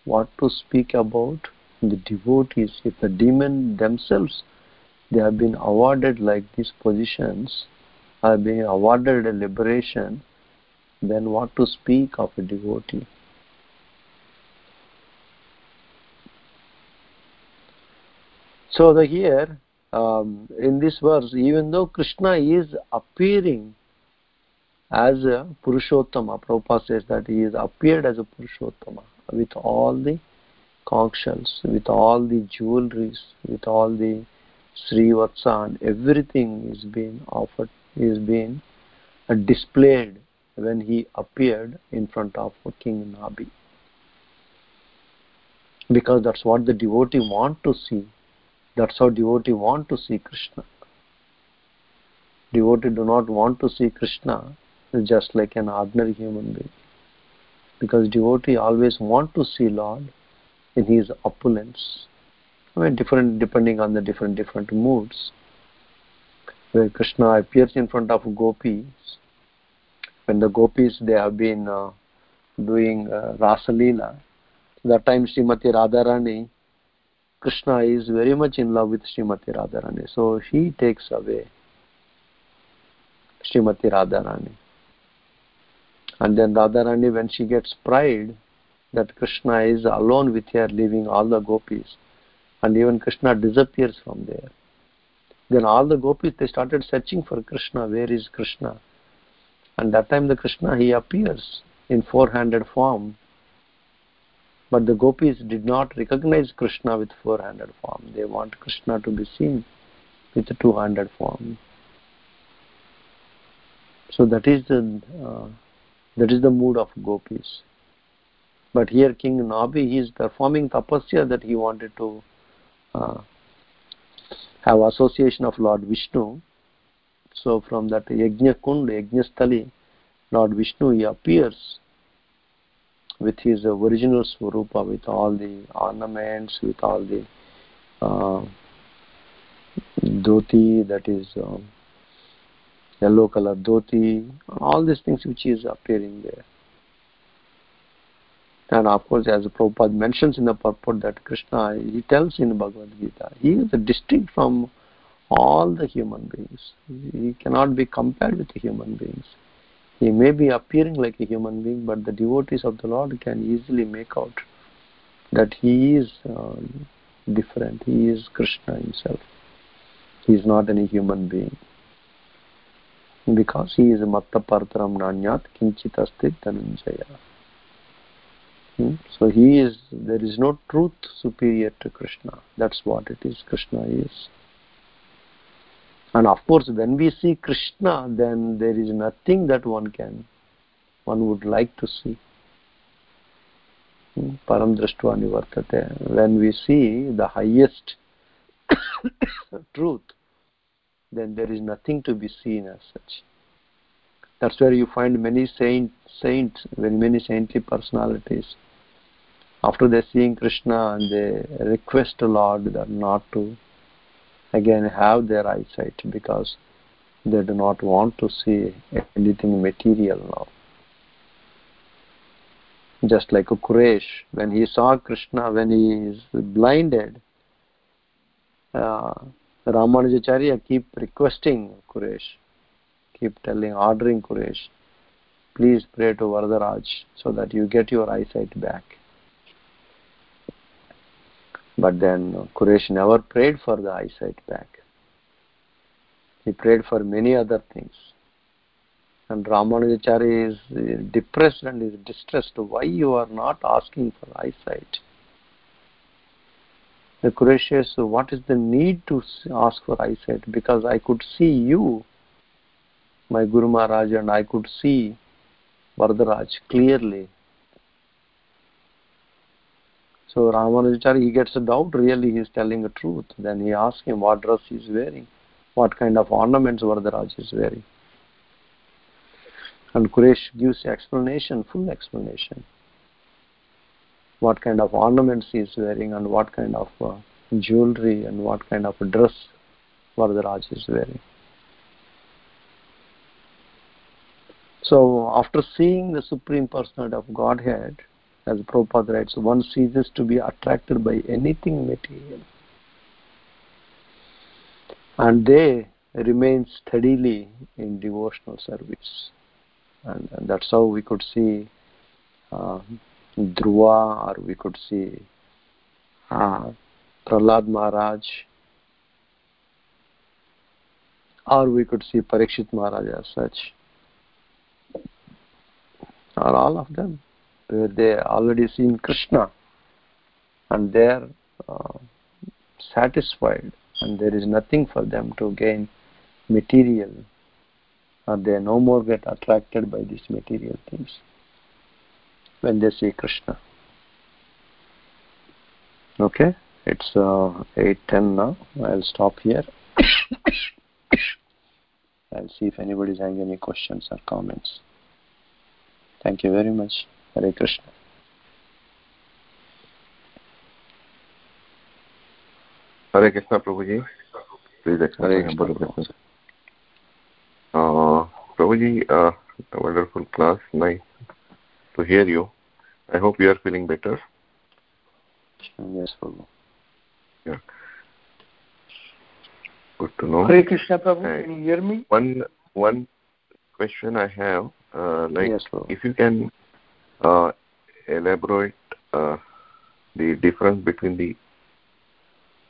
Speaker 2: what to speak about the devotees. If the demon themselves they have been awarded like these positions, are being awarded a liberation, then what to speak of a devotee? So the here um, in this verse, even though Krishna is appearing as a Purushottama. Prabhupada says that he has appeared as a Purushottama with all the conch shells, with all the jewelries, with all the Srivatsa and everything is being offered, is being uh, displayed when he appeared in front of King Nabhi. Because that's what the devotee want to see. That's how devotee want to see Krishna. Devotee do not want to see Krishna just like an ordinary human being. Because devotee always want to see Lord in his opulence. I mean, different depending on the different different moods. Where Krishna appears in front of gopis, when the gopis they have been uh, doing uh, Rasa Leela, that time Srimati Radharani, Krishna is very much in love with Srimati Radharani, so he takes away Srimati Radharani. And then Radharani, when she gets pride that Krishna is alone with her, leaving all the gopis, and even Krishna disappears from there. Then all the gopis they started searching for Krishna. Where is Krishna? And that time the Krishna he appears in four-handed form. But the gopis did not recognize Krishna with four-handed form. They want Krishna to be seen with two-handed form. So that is the uh, that is the mood of gopis. But here King Nabhi he is performing tapasya that he wanted to uh, have association of Lord Vishnu. So from that Yajna Kund, Yajna Stali, Lord Vishnu he appears with his original Swarupa, with all the ornaments, with all the uh, dhoti, that is uh, yellow color dhoti, all these things which is appearing there. And of course, as Prabhupada mentions in the purport that Krishna, he tells in Bhagavad Gita, he is distinct from all the human beings. He cannot be compared with the human beings. He may be appearing like a human being, but the devotees of the Lord can easily make out that he is uh, different. He is Krishna himself. He is not any human being. Because he is Matta Partaram Nanyat Kinchit Astit Dhananjaya. Hmm? So he is, there is no truth superior to Krishna. That's what it is, Krishna is. And of course, when we see Krishna, then there is nothing that one can, one would like to see. Hmm? Param drashtva nivartate. When we see the highest truth, then there is nothing to be seen as such. That's where you find many saint, saints, very many saintly personalities. After they seeing Krishna and they request the Lord that not to again have their eyesight because they do not want to see anything material now. Just like a Kuresh, when he saw Krishna, when he is blinded, uh, Ramanujacharya keep requesting Kuresh keep telling, ordering Kuresh, please pray to Varadaraj so that you get your eyesight back. But then Kuresh never prayed for the eyesight back. He prayed for many other things. And Ramanujacharya is depressed and is distressed. Why you are not asking for eyesight? The says, what is the need to ask for eyesight? Because I could see you my Guru Maharaj and I could see Varadaraj clearly. So Ramanujacharya, he gets a doubt, really he is telling the truth. Then he asks him what dress he is wearing, what kind of ornaments Varadaraj is wearing. And Kuresh gives explanation, full explanation. What kind of ornaments he is wearing and what kind of uh, jewelry and what kind of dress Varadaraj is wearing. So after seeing the Supreme Personality of Godhead, as Prabhupada writes, one ceases to be attracted by anything material. And they remain steadily in devotional service. And, and that's how we could see uh, Dhruva, or we could see uh, Prahlad Maharaj, or we could see Parikshit Maharaj as such. Or all of them? Where they already seen krishna and they are uh, satisfied and there is nothing for them to gain material or they no more get attracted by these material things when they see krishna okay it's uh, 8.10 now i'll stop here i'll see if anybody's having any questions or comments Thank you very much. Hare Krishna.
Speaker 3: Hare Krishna, Prabhuji. Please accept
Speaker 2: Hare
Speaker 3: my
Speaker 2: Krishna,
Speaker 3: humble
Speaker 2: Prabhu.
Speaker 3: obeisance. Uh, Prabhuji, uh, a wonderful class. Nice to hear you. I hope you are feeling better.
Speaker 2: Yes, Prabhu.
Speaker 3: Good to know.
Speaker 6: Hare Krishna Prabhu,
Speaker 3: Right.
Speaker 6: can you hear me?
Speaker 3: One one question I have, uh, like
Speaker 2: yes,
Speaker 3: if you can uh, elaborate uh, the difference between the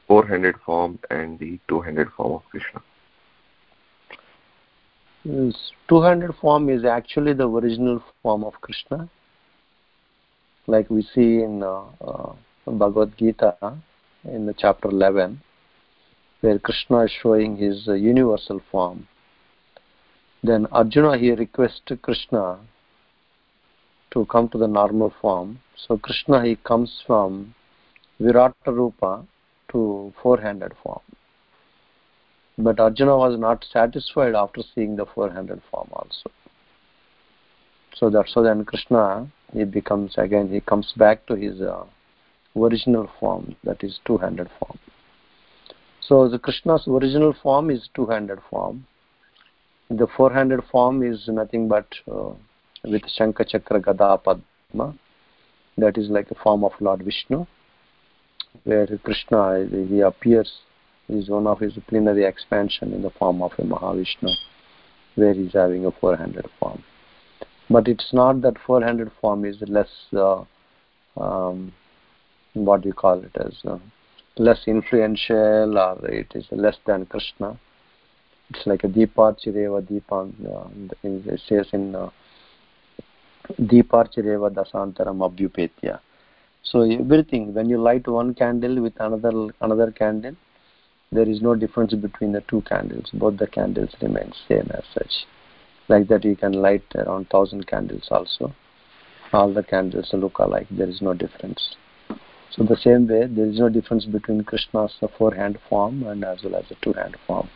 Speaker 3: four-handed form and the two-handed form of Krishna.
Speaker 2: This 200 form is actually the original form of Krishna. Like we see in uh, uh, Bhagavad Gita in the chapter 11, where Krishna is showing his uh, universal form. Then Arjuna he requests Krishna to come to the normal form. So Krishna he comes from Virata Rupa to four-handed form. But Arjuna was not satisfied after seeing the four-handed form also. So that's why then Krishna he becomes again he comes back to his uh, original form that is two-handed form. So the Krishna's original form is two-handed form. The four-handed form is nothing but uh, with Shankha Chakra Gada Padma. That is like a form of Lord Vishnu, where Krishna he appears is one of his plenary expansion in the form of a Mahavishnu, where he's having a four-handed form. But it's not that four-handed form is less, uh, um, what do you call it as, uh, less influential or it is less than Krishna. It's like a Deeparchireva Deepan, uh, it says in uh, Deeparchireva Dasantaram Abhyupetya. So everything, when you light one candle with another another candle, there is no difference between the two candles. Both the candles remain same as such. Like that you can light around thousand candles also. All the candles look alike. There is no difference. So the same way, there is no difference between Krishna's four-hand form and as well as the two-hand form.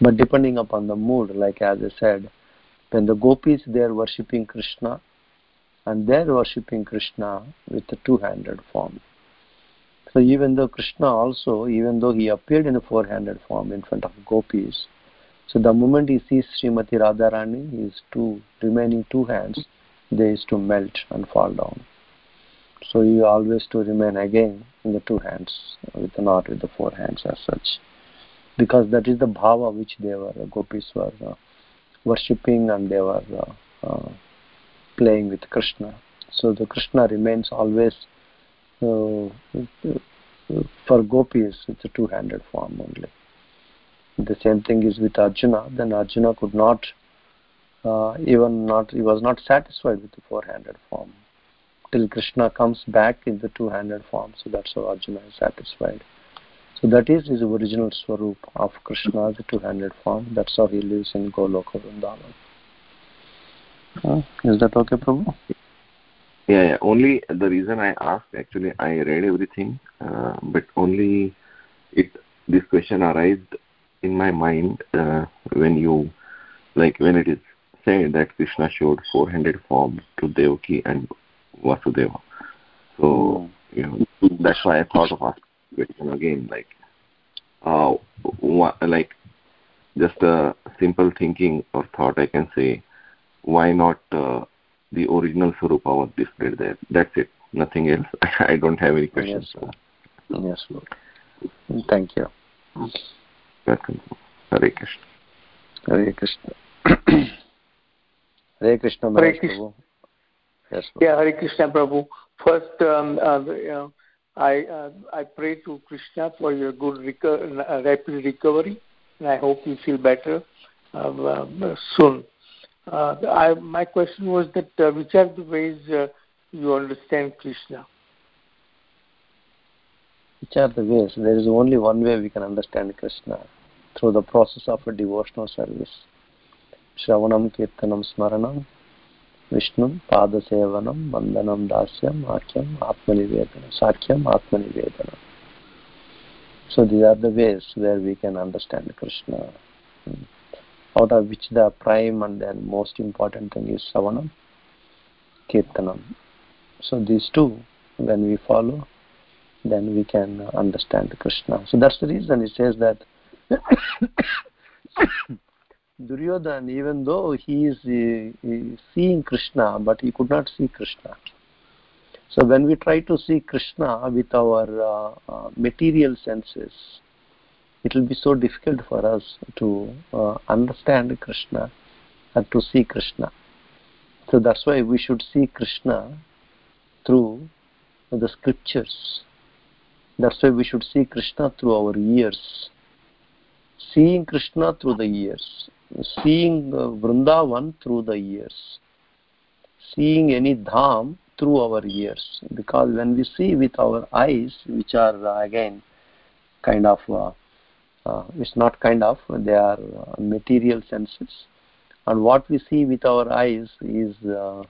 Speaker 2: But depending upon the mood, like as I said, when the gopis they are worshipping Krishna, and they are worshipping Krishna with the two-handed form. So even though Krishna also, even though he appeared in a four-handed form in front of gopis, so the moment he sees Srimati Radharani, his two remaining two hands, they used to melt and fall down. So he always to remain again in the two hands, with not with the four hands as such, because that is the bhava which they were the gopis were uh, worshipping and they were uh, uh, playing with Krishna. So the Krishna remains always for gopis it's a two-handed form only. The same thing is with Arjuna. Then Arjuna could not uh, even not he was not satisfied with the four-handed form till Krishna comes back in the two-handed form. So that's how Arjuna is satisfied. So that is his original swarup of Krishna, the two-handed form. That's how he lives in Goloka Vrindavan. Is that okay, Prabhu?
Speaker 3: Yeah, yeah. Only the reason I asked, actually, I read everything, uh, but only it this question arose in my mind uh, when you, like, when it is said that Krishna showed 400 forms to Devaki and Vasudeva. So, you know, that's why I thought of asking the question again, like, uh, wha- like, just a simple thinking or thought I can say, why not uh, the original Surupa was displayed there? That's it. Nothing else. I don't have any questions.
Speaker 2: Yes, sir. Yes, Lord. Thank you.
Speaker 3: Welcome. Hare Krishna.
Speaker 2: Hare Krishna. Hare Krishna,
Speaker 6: Hare Krishna.
Speaker 2: Prabhu. Yes, Lord.
Speaker 6: Yeah, Hare Krishna Prabhu. First, um, uh, you know, I uh, I pray to Krishna for your good reco- uh, rapid recovery, and I hope you feel better uh, uh, soon. Uh, I, my question was that uh, which are the ways uh, you understand Krishna?
Speaker 2: Which are the ways? There is only one way we can understand Krishna through the process of a devotional service. Shravanam, Kirtanam, Smaranam, Vishnum, Padasevanam, Vandanam, Dasyam, Akyam, Atmanivedana, Sakyam, Atmanivedana. So these are the ways where we can understand Krishna. Hmm. Out of which the prime and then most important thing is Savanam, Kirtanam. So these two, when we follow, then we can understand Krishna. So that's the reason it says that Duryodhan, even though he is, seeing Krishna, but he could not see Krishna. So when we try to see Krishna with our uh, uh, material senses, it will be so difficult for us to uh, understand Krishna and to see Krishna. So that's why we should see Krishna through the scriptures. That's why we should see Krishna through our ears. Seeing Krishna through the ears. Seeing uh, Vrindavan through the ears. Seeing any dham through our ears. Because when we see with our eyes, which are uh, again kind of, uh, uh it's not kind of, they are uh, material senses. And what we see with our eyes is uh,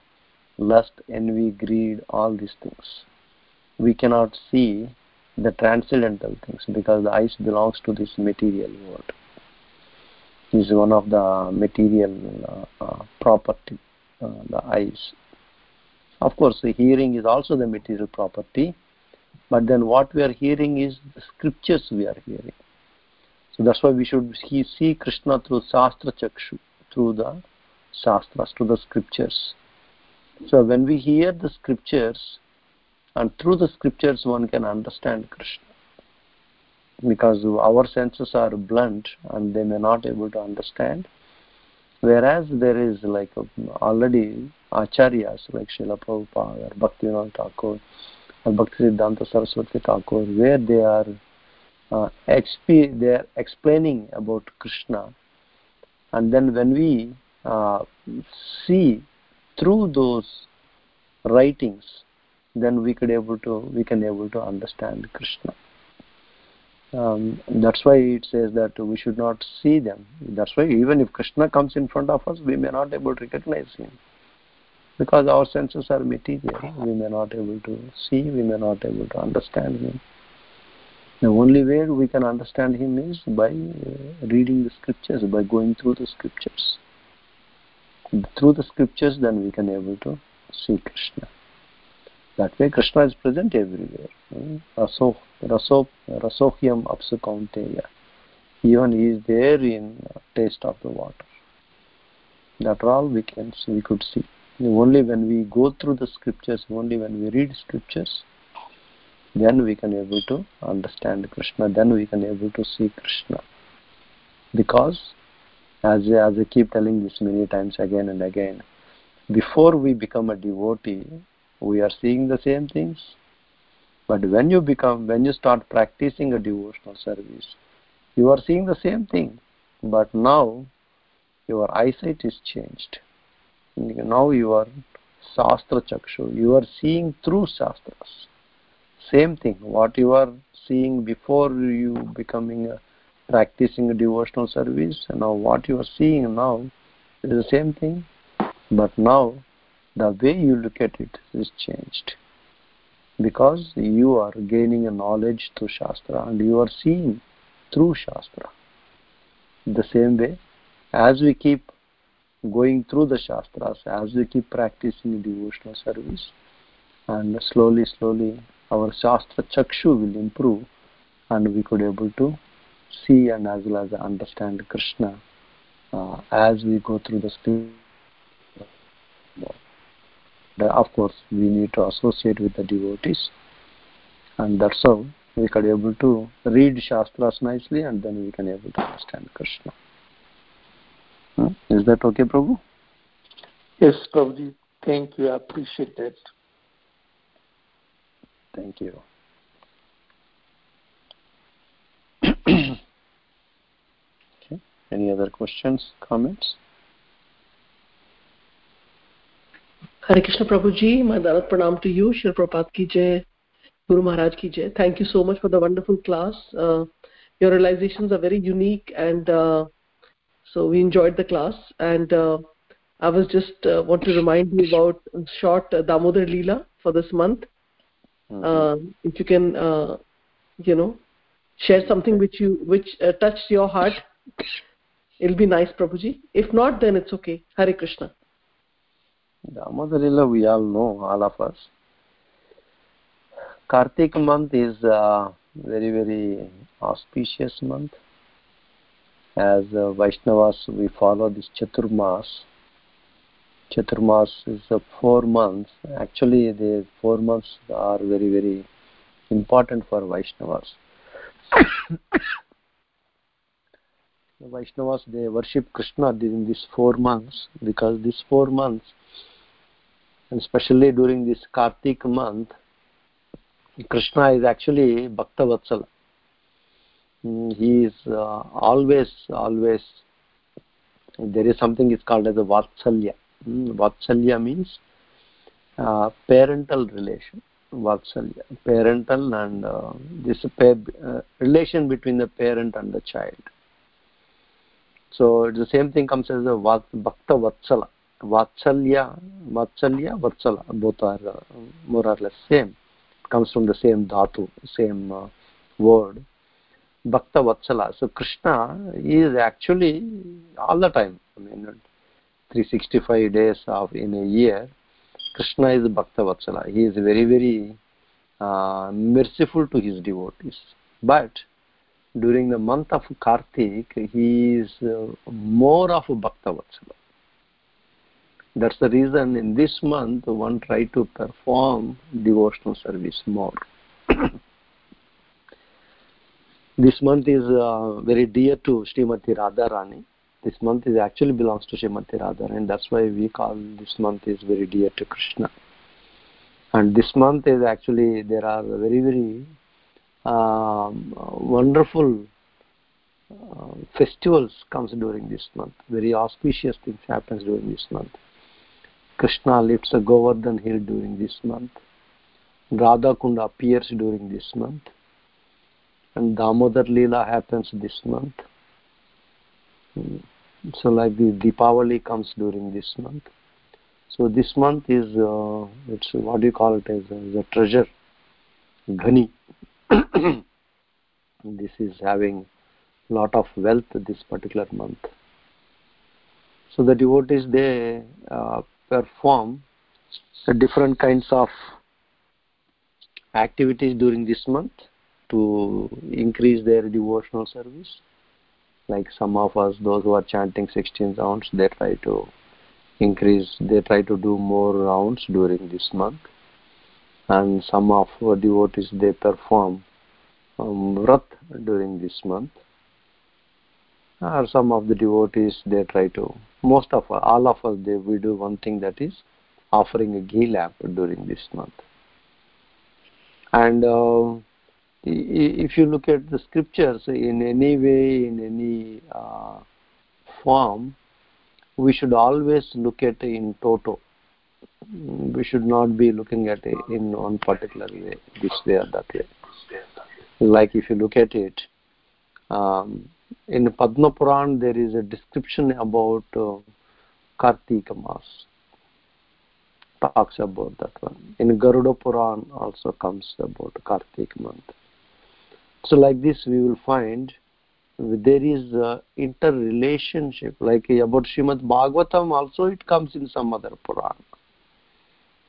Speaker 2: lust, envy, greed, all these things. We cannot see the transcendental things because the eyes belongs to this material world. this Is one of the material uh, uh, property, uh, the eyes. Of course, the hearing is also the material property, but then what we are hearing is the scriptures we are hearing. That's why we should see Krishna through Shastra Chakshu, through the Shastras, through the scriptures. So when we hear the scriptures, and through the scriptures one can understand Krishna. Because our senses are blunt and they may not able to understand. Whereas there is like already acharyas like Srila Prabhupada or Bhaktivinoda Thakur or Bhaktisiddhanta Saraswati Thakur where they are uh, exp- they are explaining about Krishna. And then when we uh, see through those writings then we could able to we can able to understand krishna. Um, that's why it says that we should not see them. That's why even if krishna comes in front of us we may not able to recognize him. Because our senses are material. We may not able to see we may not able to understand him the only way we can understand him is by uh, reading the scriptures by going through the scriptures. Through the scriptures then we can able to see krishna. That way krishna is present everywhere. Raso raso rasohyam apsukaunteya. even he is there in taste of the water. That all we can see, we could see. Only when we go through the scriptures only when we read scriptures then we can able to understand krishna then we can able to see krishna because as, as I keep telling this many times again and again, before we become a devotee, we are seeing the same things. But when you become, when you start practicing a devotional service, you are seeing the same thing. But now your eyesight is changed. Now you are Shastra Chakshu. You are seeing through Shastras. Same thing. What you are seeing before you becoming a practicing a devotional service and now what you are seeing now is the same thing. But now the way you look at it is changed. Because you are gaining a knowledge through shastra and you are seeing through shastra. The same way as we keep going through the shastras as we keep practicing devotional service and slowly slowly our shastra chakshu will improve and we could able to see and as well as understand Krishna uh, as we go through the spirit. Of course, we need to associate with the devotees, and that's how we be able to read Shastras nicely, and then we can able to understand Krishna. Hmm? Is that okay, Prabhu?
Speaker 6: Yes, Prabhuji. Thank you. I appreciate that.
Speaker 2: Thank you. okay. Any other questions, comments?
Speaker 4: Hare Krishna Prabhuji, my Dandavat Pranam to you, Shri Prabhupada ki jai, Guru Maharaj ki jai. Thank you so much for the wonderful class. Uh, your realizations are very unique and uh, so we enjoyed the class and uh, I was just uh, want to remind you about short Damodar Leela for this month. Mm -hmm. if you can, uh, you know, share something which you which uh, touched your heart it'll be nice prabhuji if not then it's okay hare krishna
Speaker 2: damodar leela we all know all of us Kartik month is a very, very auspicious month. As uh, Vaishnavas, we follow this Chaturmas. Chaturmas is uh, four months. Actually, the four months are very, very important for Vaishnavas. the Vaishnavas, they worship Krishna during these four months because these four months, and especially during this Kartik month, Krishna is actually Bhakta Vatsala. Mm, he is uh, always, always, there is something is called as a Vatsalya. Vatsalya means parental relation vatsalya parental and this relation between the parent and the child so it the same thing comes as bhaktavatsala vatsalya vatsalya vatsala both are more or less same comes from the same dhatu same word bhaktavatsala so Krishna is actually all the time I mean 365 days of in a year, Krishna is Bhakta Vatsala. He is very, very uh, merciful to his devotees. But during the month of Kartik, he is uh, more of a Bhakta. That's the reason in this month one try to perform devotional service more. this month is uh, very dear to Srimati Radharani. This month is actually belongs to Srimati Radharani and that's why we call this month is very dear to Krishna. And this month is actually there are very very um, wonderful uh, festivals comes during this month. Very auspicious things happens during this month. Krishna lifts a Govardhan hill during this month. Radha Kunda appears during this month. And Damodar Leela happens this month. Hmm. So like the Deepavali comes during this month. So this month is, uh, it's what do you call it as a, as a treasure, Ghani. this is having lot of wealth this particular month. So the devotees, they uh, perform different kinds of activities during this month to increase their devotional service like some of us those who are chanting 16 rounds they try to increase they try to do more rounds during this month. And some of our devotees they perform um, vrat during this month. Or some of the devotees they try to most of all of us they we do one thing that is offering a ghee lamp during this month. And uh, if you look at the scriptures in any way in any uh, form we should always look at in toto we should not be looking at it in one particular way this way or that way like if you look at it um, in Padma Puran there is a description about uh, Kartika Mas talks about that one. In Garuda Puran also comes about Kartik month. So like this we will find there is a interrelationship like about Srimad Bhagavatam also it comes in some other Puran.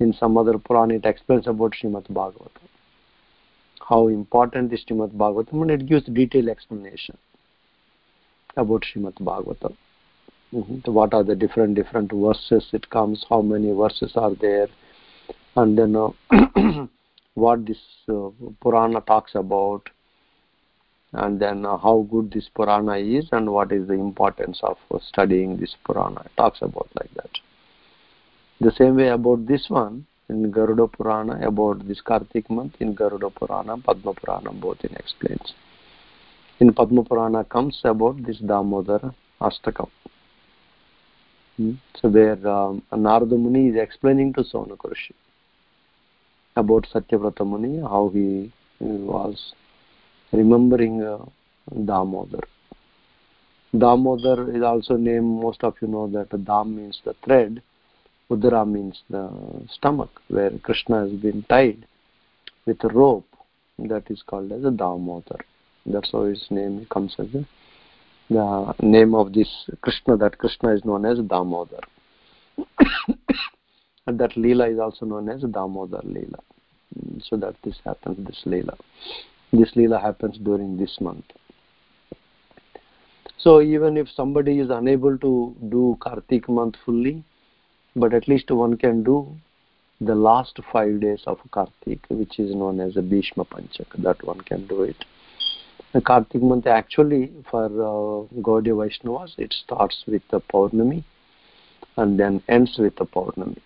Speaker 2: In some other Puran it explains about Srimad Bhagavatam. How important is Srimad Bhagavatam and it gives detailed explanation about Srimad Bhagavatam. Mm -hmm. What are the different different verses it comes, how many verses are there, and then uh, what this uh, Purana talks about, and then uh, how good this Purana is, and what is the importance of studying this Purana. It talks about like that. The same way about this one in Garuda Purana about this Kartik month in Garuda Purana, Padma Purana, both in explains in Padma Purana comes about this Damodara Astakam. Hmm? So there um, Narada Muni is explaining to Shaunaka about Satyavrata Muni, how he was remembering uh, Damodar. Damodar is also named, most of you know that Dam means the thread, Udara means the stomach, where Krishna has been tied with a rope that is called as a Damodar. That's how his name comes as a, the name of this Krishna, that Krishna is known as Damodar. and that Leela is also known as Damodar Leela. so that this happens, this Leela. This Leela happens during this month. So even if somebody is unable to do Kartik month fully, but at least one can do the last five days of Kartik, which is known as a Bhishma Panchak. That one can do it. The Kartik month actually for uh, Gaudiya Vaishnavas, it starts with the Paurnami and then ends with the Paurnami.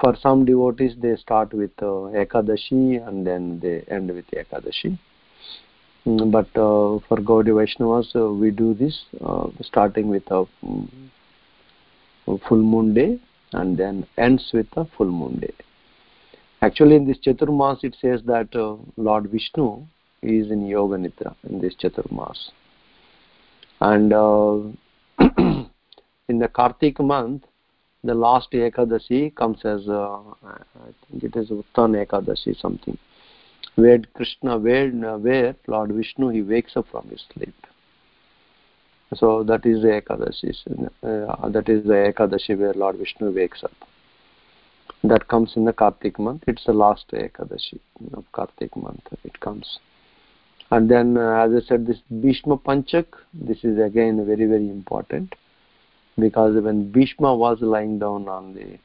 Speaker 2: For some devotees, they start with uh, Ekadashi and then they end with Ekadashi. Mm, but uh, for Gaudiya Vaishnavas, uh, we do this uh, starting with a um, full moon day and then ends with a full moon day. Actually, in this Chaturmas, it says that uh, Lord Vishnu is in Yoga Nidra in this Chaturmas. And uh, in the Kartik month, the last Ekadashi comes as, uh, I think it is Uttan Ekadashi something, where Krishna, where, where Lord Vishnu, he wakes up from his sleep. So that is the Ekadashi. Uh, that is the Ekadashi where Lord Vishnu wakes up. That comes in the Kartik month. It's the last Ekadashi of Kartik month. It comes. And then, uh, as I said, this Bhishma Panchak, this is again very, very important because when Bhishma was lying down on the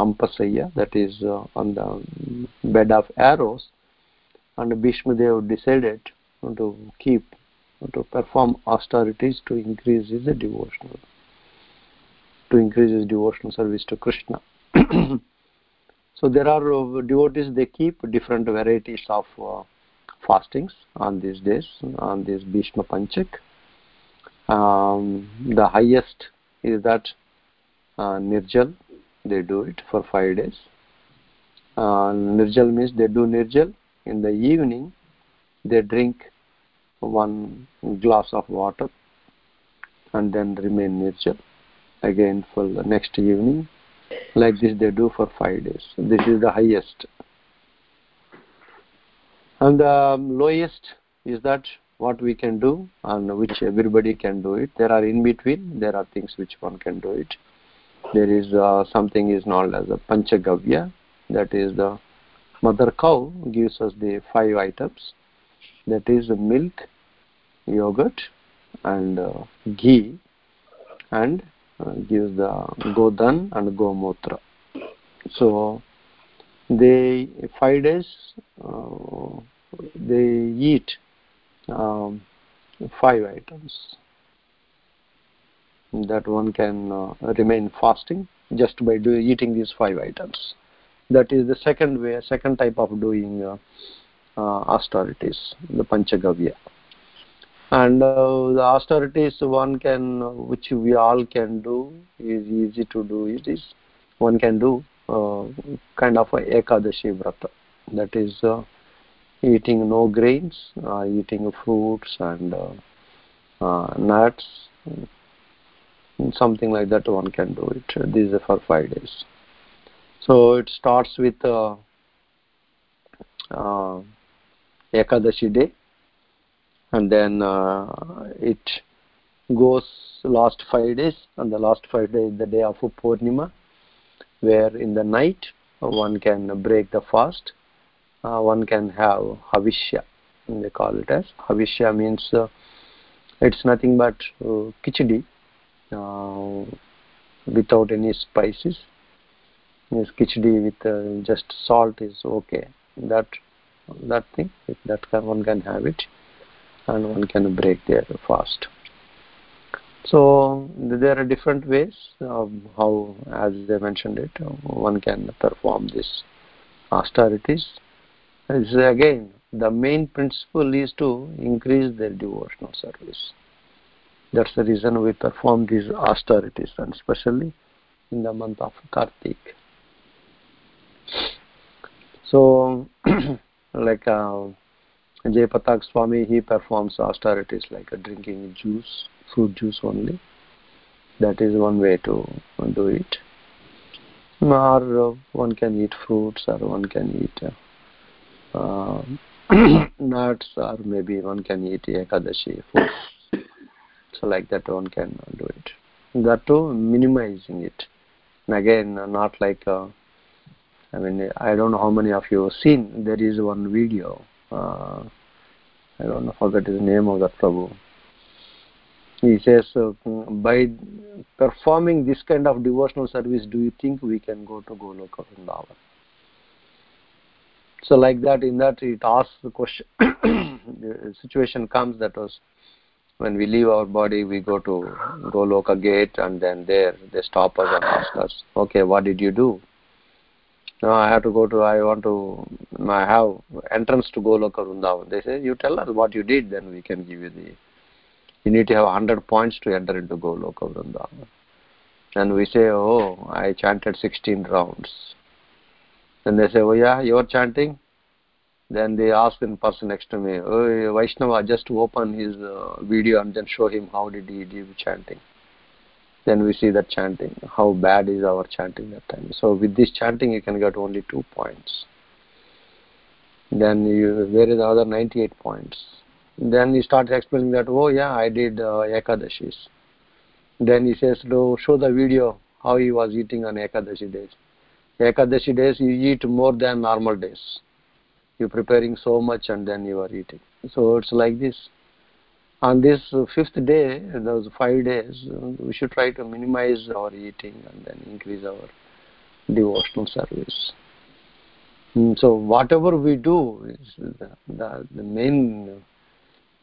Speaker 2: Ampasaya, that is uh, on the bed of arrows, and Bhishma Dev decided to keep to perform austerities to increase his devotional to increase his devotional service to krishna. So there are uh, devotees they keep different varieties of uh, fastings on these days on this bhishma panchak. Um, the highest is that uh, nirjal they do it for 5 days. Uh, nirjal means they do nirjal. In the evening they drink one glass of water and then remain nirjal again for the next evening. Like this they do for five days. This is the highest. And the lowest is that what we can do and which everybody can do it. There are in between there are things which one can do it. There is uh, something is known as a panchagavya that is the mother cow gives us the five items. That is the milk yogurt and uh, ghee and uh, gives the godan and gomutra so they five days uh, they eat um, five items that one can uh, remain fasting just by do, eating these five items. That is the second way second type of doing uh, uh, austerities the panchagavya. And uh, the austerities one can which we all can do is easy to do it is one can do uh, kind of a ekadashi vrata. That is uh, eating no grains uh, eating fruits and uh, uh, nuts something like that one can do it. These are for 5 days. So it starts with ekadashi day and then uh, it goes last five days and the last five days is the day of Purnima where in the night one can break the fast uh, one can have havishya. They call it as havishya means uh, it's nothing but uh, khichdi uh, without any spices. Yes khichdi with uh, just salt is okay. That that thing that one can have it and one can break their fast. So there are different ways of how as they mentioned it one can perform this. Austerities again the main principle is to increase their devotional service that's the reason we perform these austerities and especially in the month of kartik so like uh, Jayapataka Swami, he performs austerities like drinking juice, fruit juice only. That is one way to do it. Or uh, one can eat fruits, or one can eat uh, nuts, or maybe one can eat ekadashi food. So like that one can do it. That too, minimizing it. And again, not like uh, I mean, I don't know how many of you have seen. There is one video. Uh, I don't know, forget the name of that Prabhu. He says, uh, by performing this kind of devotional service, do you think we can go to Goloka Vrindavan? So like that, in that it asks the question, the situation comes that was when we leave our body, we go to Goloka gate and then there they stop us and ask us, okay, what did you do? No, I have to go to, I want to, I have entrance to Goloka Vrindavan. They say, you tell us what you did, then we can give you the, you need to have 100 points to enter into Goloka Vrindavan. And we say, oh, I chanted 16 rounds. Then they say, oh yeah, you're chanting? Then they ask the person next to me, oh, Vaishnava, just open his uh, video and then show him how did he do chanting. Then we see that chanting, how bad is our chanting that time. So with this chanting, you can get only two points. Then you, where is the other 98 points? Then he starts explaining that, oh yeah, I did uh, Ekadashis. Then he says, no, show the video how he was eating on Ekadashi days. Ekadashi days, you eat more than normal days. You're preparing so much and then you are eating. So it's like this. On this fifth day those five days we should try to minimize our eating and then increase our devotional service. Mm, so whatever we do the, the, the main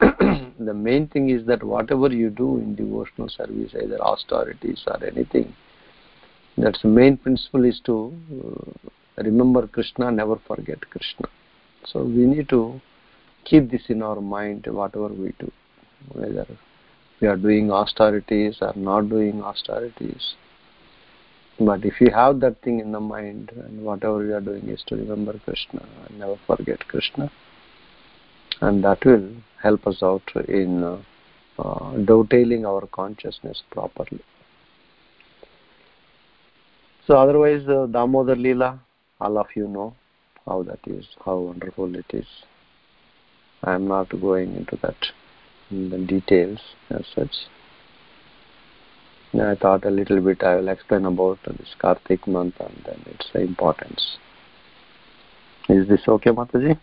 Speaker 2: the main thing is that whatever you do in devotional service either austerities or anything that's the main principle is to uh, remember krishna never forget krishna so we need to keep this in our mind whatever we do, whether we are doing austerities or not doing austerities. But if you have that thing in the mind and whatever you are doing is to remember Krishna and never forget Krishna, and that will help us out in uh, uh, dovetailing our consciousness properly. So otherwise, uh, Damodar Leela, all of you know, how that is, how wonderful it is. I am not going into that in the details as such. I thought a little bit I will explain about this Kartik month and then its importance. Is this okay, Mataji?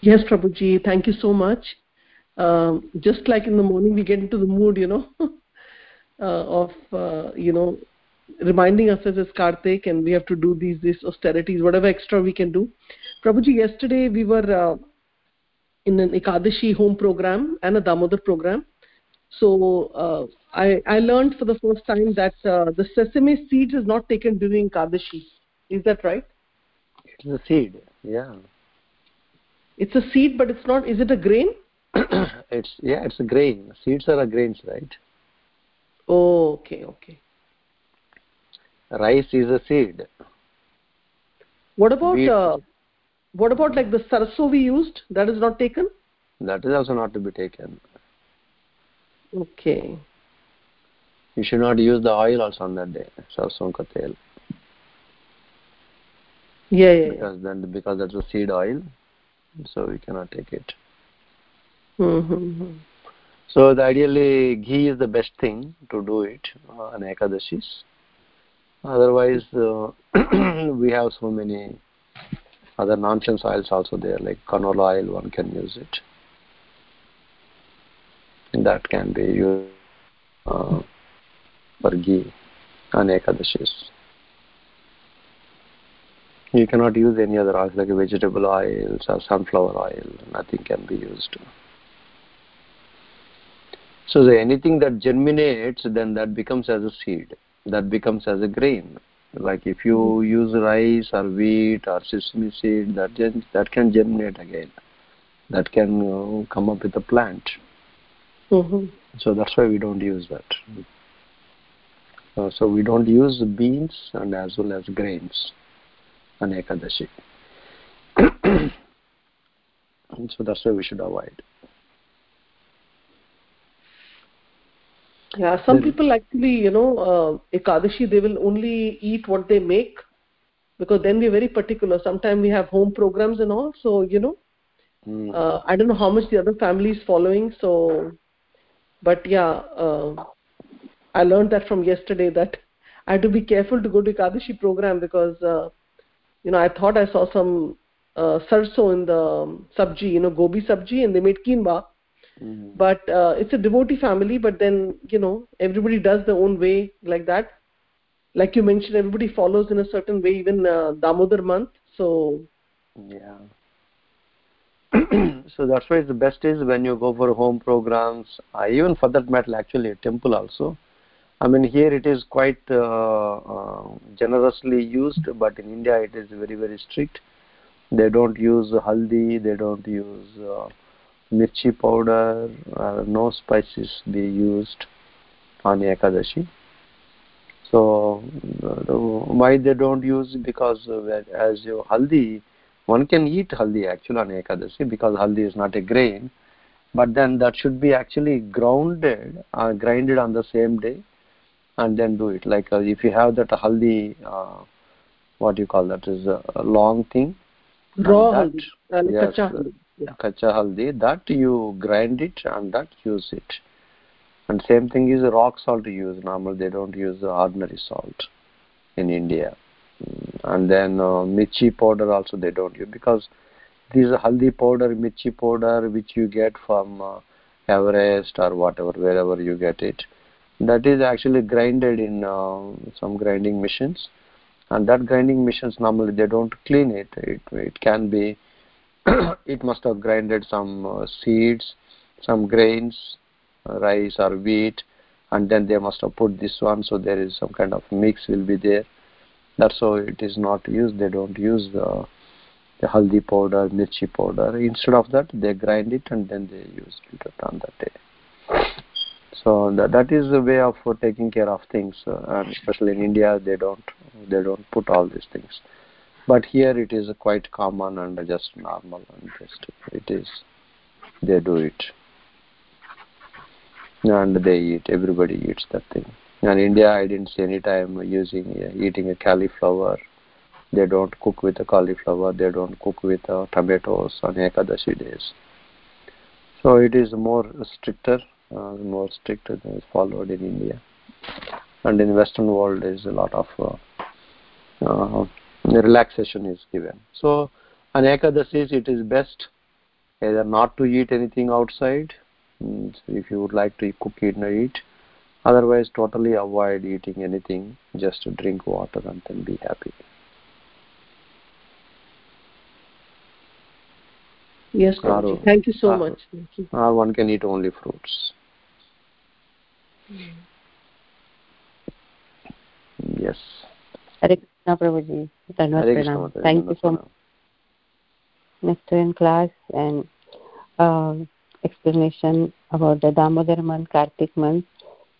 Speaker 4: Yes, Prabhuji. Thank you so much. Um, just like in the morning, we get into the mood, you know, uh, of uh, you know reminding us as Kartik and we have to do these these austerities, whatever extra we can do. Prabhuji, yesterday we were uh, in an Ekadashi home program and a Damodar program. So uh, I, I learned for the first time that uh, the sesame seed is not taken during Ekadashi. Is that right?
Speaker 2: It's a seed, yeah.
Speaker 4: It's a seed, but it's not. Is it a grain?
Speaker 2: it's yeah, it's a grain. Seeds are a grains, right?
Speaker 4: Oh, okay, okay.
Speaker 2: Rice is a seed.
Speaker 4: What about uh, what about like the sarso we used? That is not taken?
Speaker 2: That is also not to be taken.
Speaker 4: Okay.
Speaker 2: You should not use the oil also on that day sarson ka tel
Speaker 4: yeah, yeah
Speaker 2: because then because that's a seed oil so we cannot take it
Speaker 4: mm-hmm.
Speaker 2: so the ideally ghee is the best thing to do it on ekadashis otherwise uh, we have so many other nonsense oils also there like canola oil one can use it. And that can be used uh, for ghee on ekadashis. You cannot use any other oils like vegetable oils or sunflower oil nothing can be used so the, anything that germinates then that becomes as a seed that becomes as a grain. Like if you mm-hmm. use rice or wheat or sesame seed that gen- that can germinate again. That can uh, come up with a plant.
Speaker 4: Mm-hmm.
Speaker 2: so that's why we don't use that. Uh, so we don't use beans and as well as grains. On ekadashi. So that's why we should avoid
Speaker 4: yeah some people actually you know uh, ekadashi they will only eat what they make because then we're very particular sometimes we have home programs and all so you know mm. uh, i don't know how much the other family is following so but yeah uh, I learned that from yesterday that I had to be careful to go to Ekadashi program because uh, you know I thought I saw some uh, sarso in the um, sabji, you know, gobi sabji, and they made quinoa. Mm-hmm. But uh, it's a devotee family, but then you know everybody does their own way like that. Like you mentioned, everybody follows in a certain way, even uh, Damodar month. So
Speaker 2: yeah. so that's why it's the best is when you go for home programs, uh, even for that matter, actually a temple also. I mean, here it is quite uh, uh, generously used, but in India it is very very strict. They don't use haldi, they don't use uh, mirchi powder, uh, no spices be used on Ekadashi. So why they don't use because as your haldi, one can eat haldi actually on Ekadashi because haldi is not a grain, but then that should be actually grounded, uh, grinded on the same day, and then do it. Like uh, if you have that haldi, uh, what do you call that is a, a long thing.
Speaker 4: Raw
Speaker 2: haldi, yes, yeah. kacha haldi that you grind it and that use it. And same thing is rock salt use. Normal they don't use ordinary salt in india. Mm, and then uh, mirchi powder also they don't use because this haldi powder mirchi powder which you get from uh, everest or whatever wherever you get it that is actually grinded in uh, some grinding machines. And that grinding machines normally they don't clean it. It, it can be it must have grinded some uh, seeds some grains uh, rice or wheat and then they must have put this one so there is some kind of mix will be there. That's how it is not used. They don't use the the haldi powder mirchi powder. Instead of that they grind it and then they use it on that day. So that, that is the way of taking care of things uh, and especially in india they don't they don't put all these things but here it is quite common and just normal and just it is they do it. And they eat everybody eats that thing. In india i didn't see any time using uh, eating a cauliflower. They don't cook with the cauliflower they don't cook with uh, tomatoes on ekadashi days. So it is more stricter uh, more stricter than is followed in india. And in western world there is a lot of uh, uh relaxation is given. So on Ekadasis it is best either not to eat anything outside, if you would like to cook it and eat, otherwise totally avoid eating anything, just to drink water and then be happy.
Speaker 4: Yes, or, thank you so uh, much. You.
Speaker 2: Or one can eat only fruits. Mm. Yes.
Speaker 7: Krishna Prabhuji. Pranam. Thank you so much. Next in class and uh, explanation about the Damodar month, Kartik month.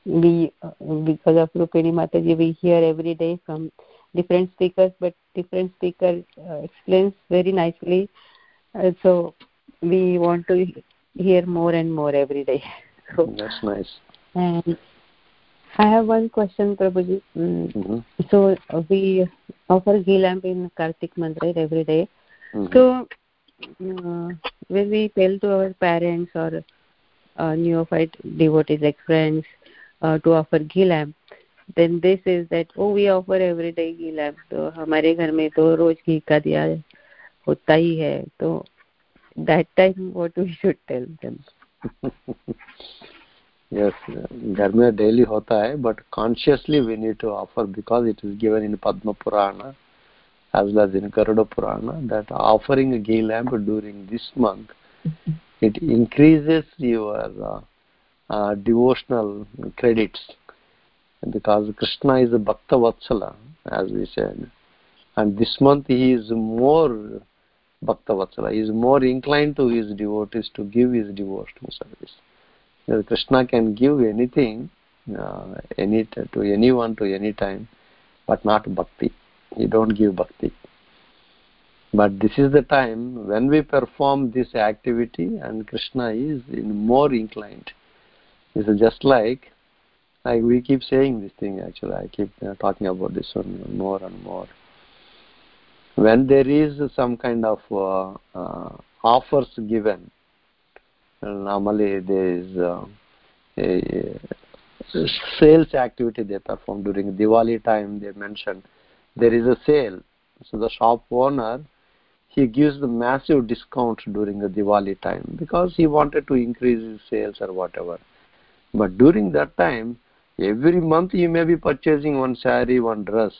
Speaker 7: We, uh, because of Rupini Mataji, we hear every day from different speakers, but different speaker uh, explains very nicely. Uh, so we want to hear more and more every day.
Speaker 2: So, That's nice.
Speaker 7: And I have one question, Prabhuji. Mm. Mm-hmm. So uh, we offer ghee lamp in Kartik right, every day. Mm-hmm. So uh, when we tell to our parents or uh, neophyte devotees like friends uh, to offer ghee lamp, then this is that oh we offer every day ghee lamp. तो हमारे घर में तो रोज घी का दिया होता ही है. तो that time what we should tell them.
Speaker 2: yes dharma daily hota hai but consciously we need to offer because it is given in padma purana as well as in garuda purana that offering a ghee lamp during this month it increases your uh, uh, devotional credits. Because krishna is a bhakta vatsala as we said. And this month he is more bhakta vatsala he is more inclined to his devotees to give his devotional service krishna can give anything uh, any to anyone to any time but not bhakti. He don't give bhakti. But this is the time when we perform this activity and krishna is more inclined. It's just like like we keep saying this thing actually. I keep uh, talking about this one more and more. When there is some kind of uh, uh, offers given normally there is uh, a, sales activity they perform during Diwali time. They mentioned there is a sale, so the shop owner he gives the massive discount during the Diwali time because he wanted to increase his sales or whatever. But during that time, every month you may be purchasing one sari, one dress,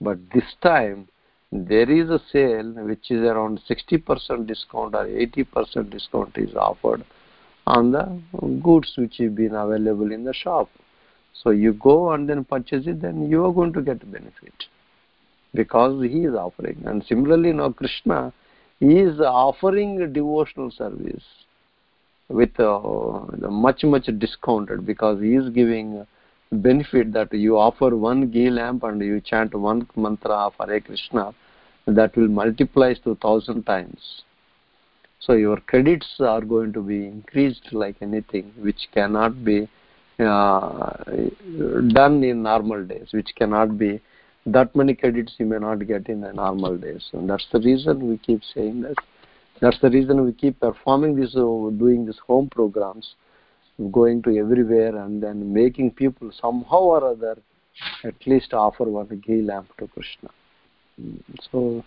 Speaker 2: but this time there is a sale which is around 60% discount or 80% discount is offered on the goods which have been available in the shop. So you go and then purchase it, then you are going to get benefit because he is offering. And similarly, now Krishna is offering devotional service with uh, much much discounted because he is giving benefit that you offer one ghee lamp and you chant one mantra of Hare Krishna that will multiply to thousand times. So your credits are going to be increased like anything, which cannot be uh, done in normal days, which cannot be that many credits you may not get in a normal days. And that's the reason we keep saying that. That's the reason we keep performing this, uh, doing these home programs, going to everywhere and then making people somehow or other at least offer one ghee lamp to Krishna. Mm, so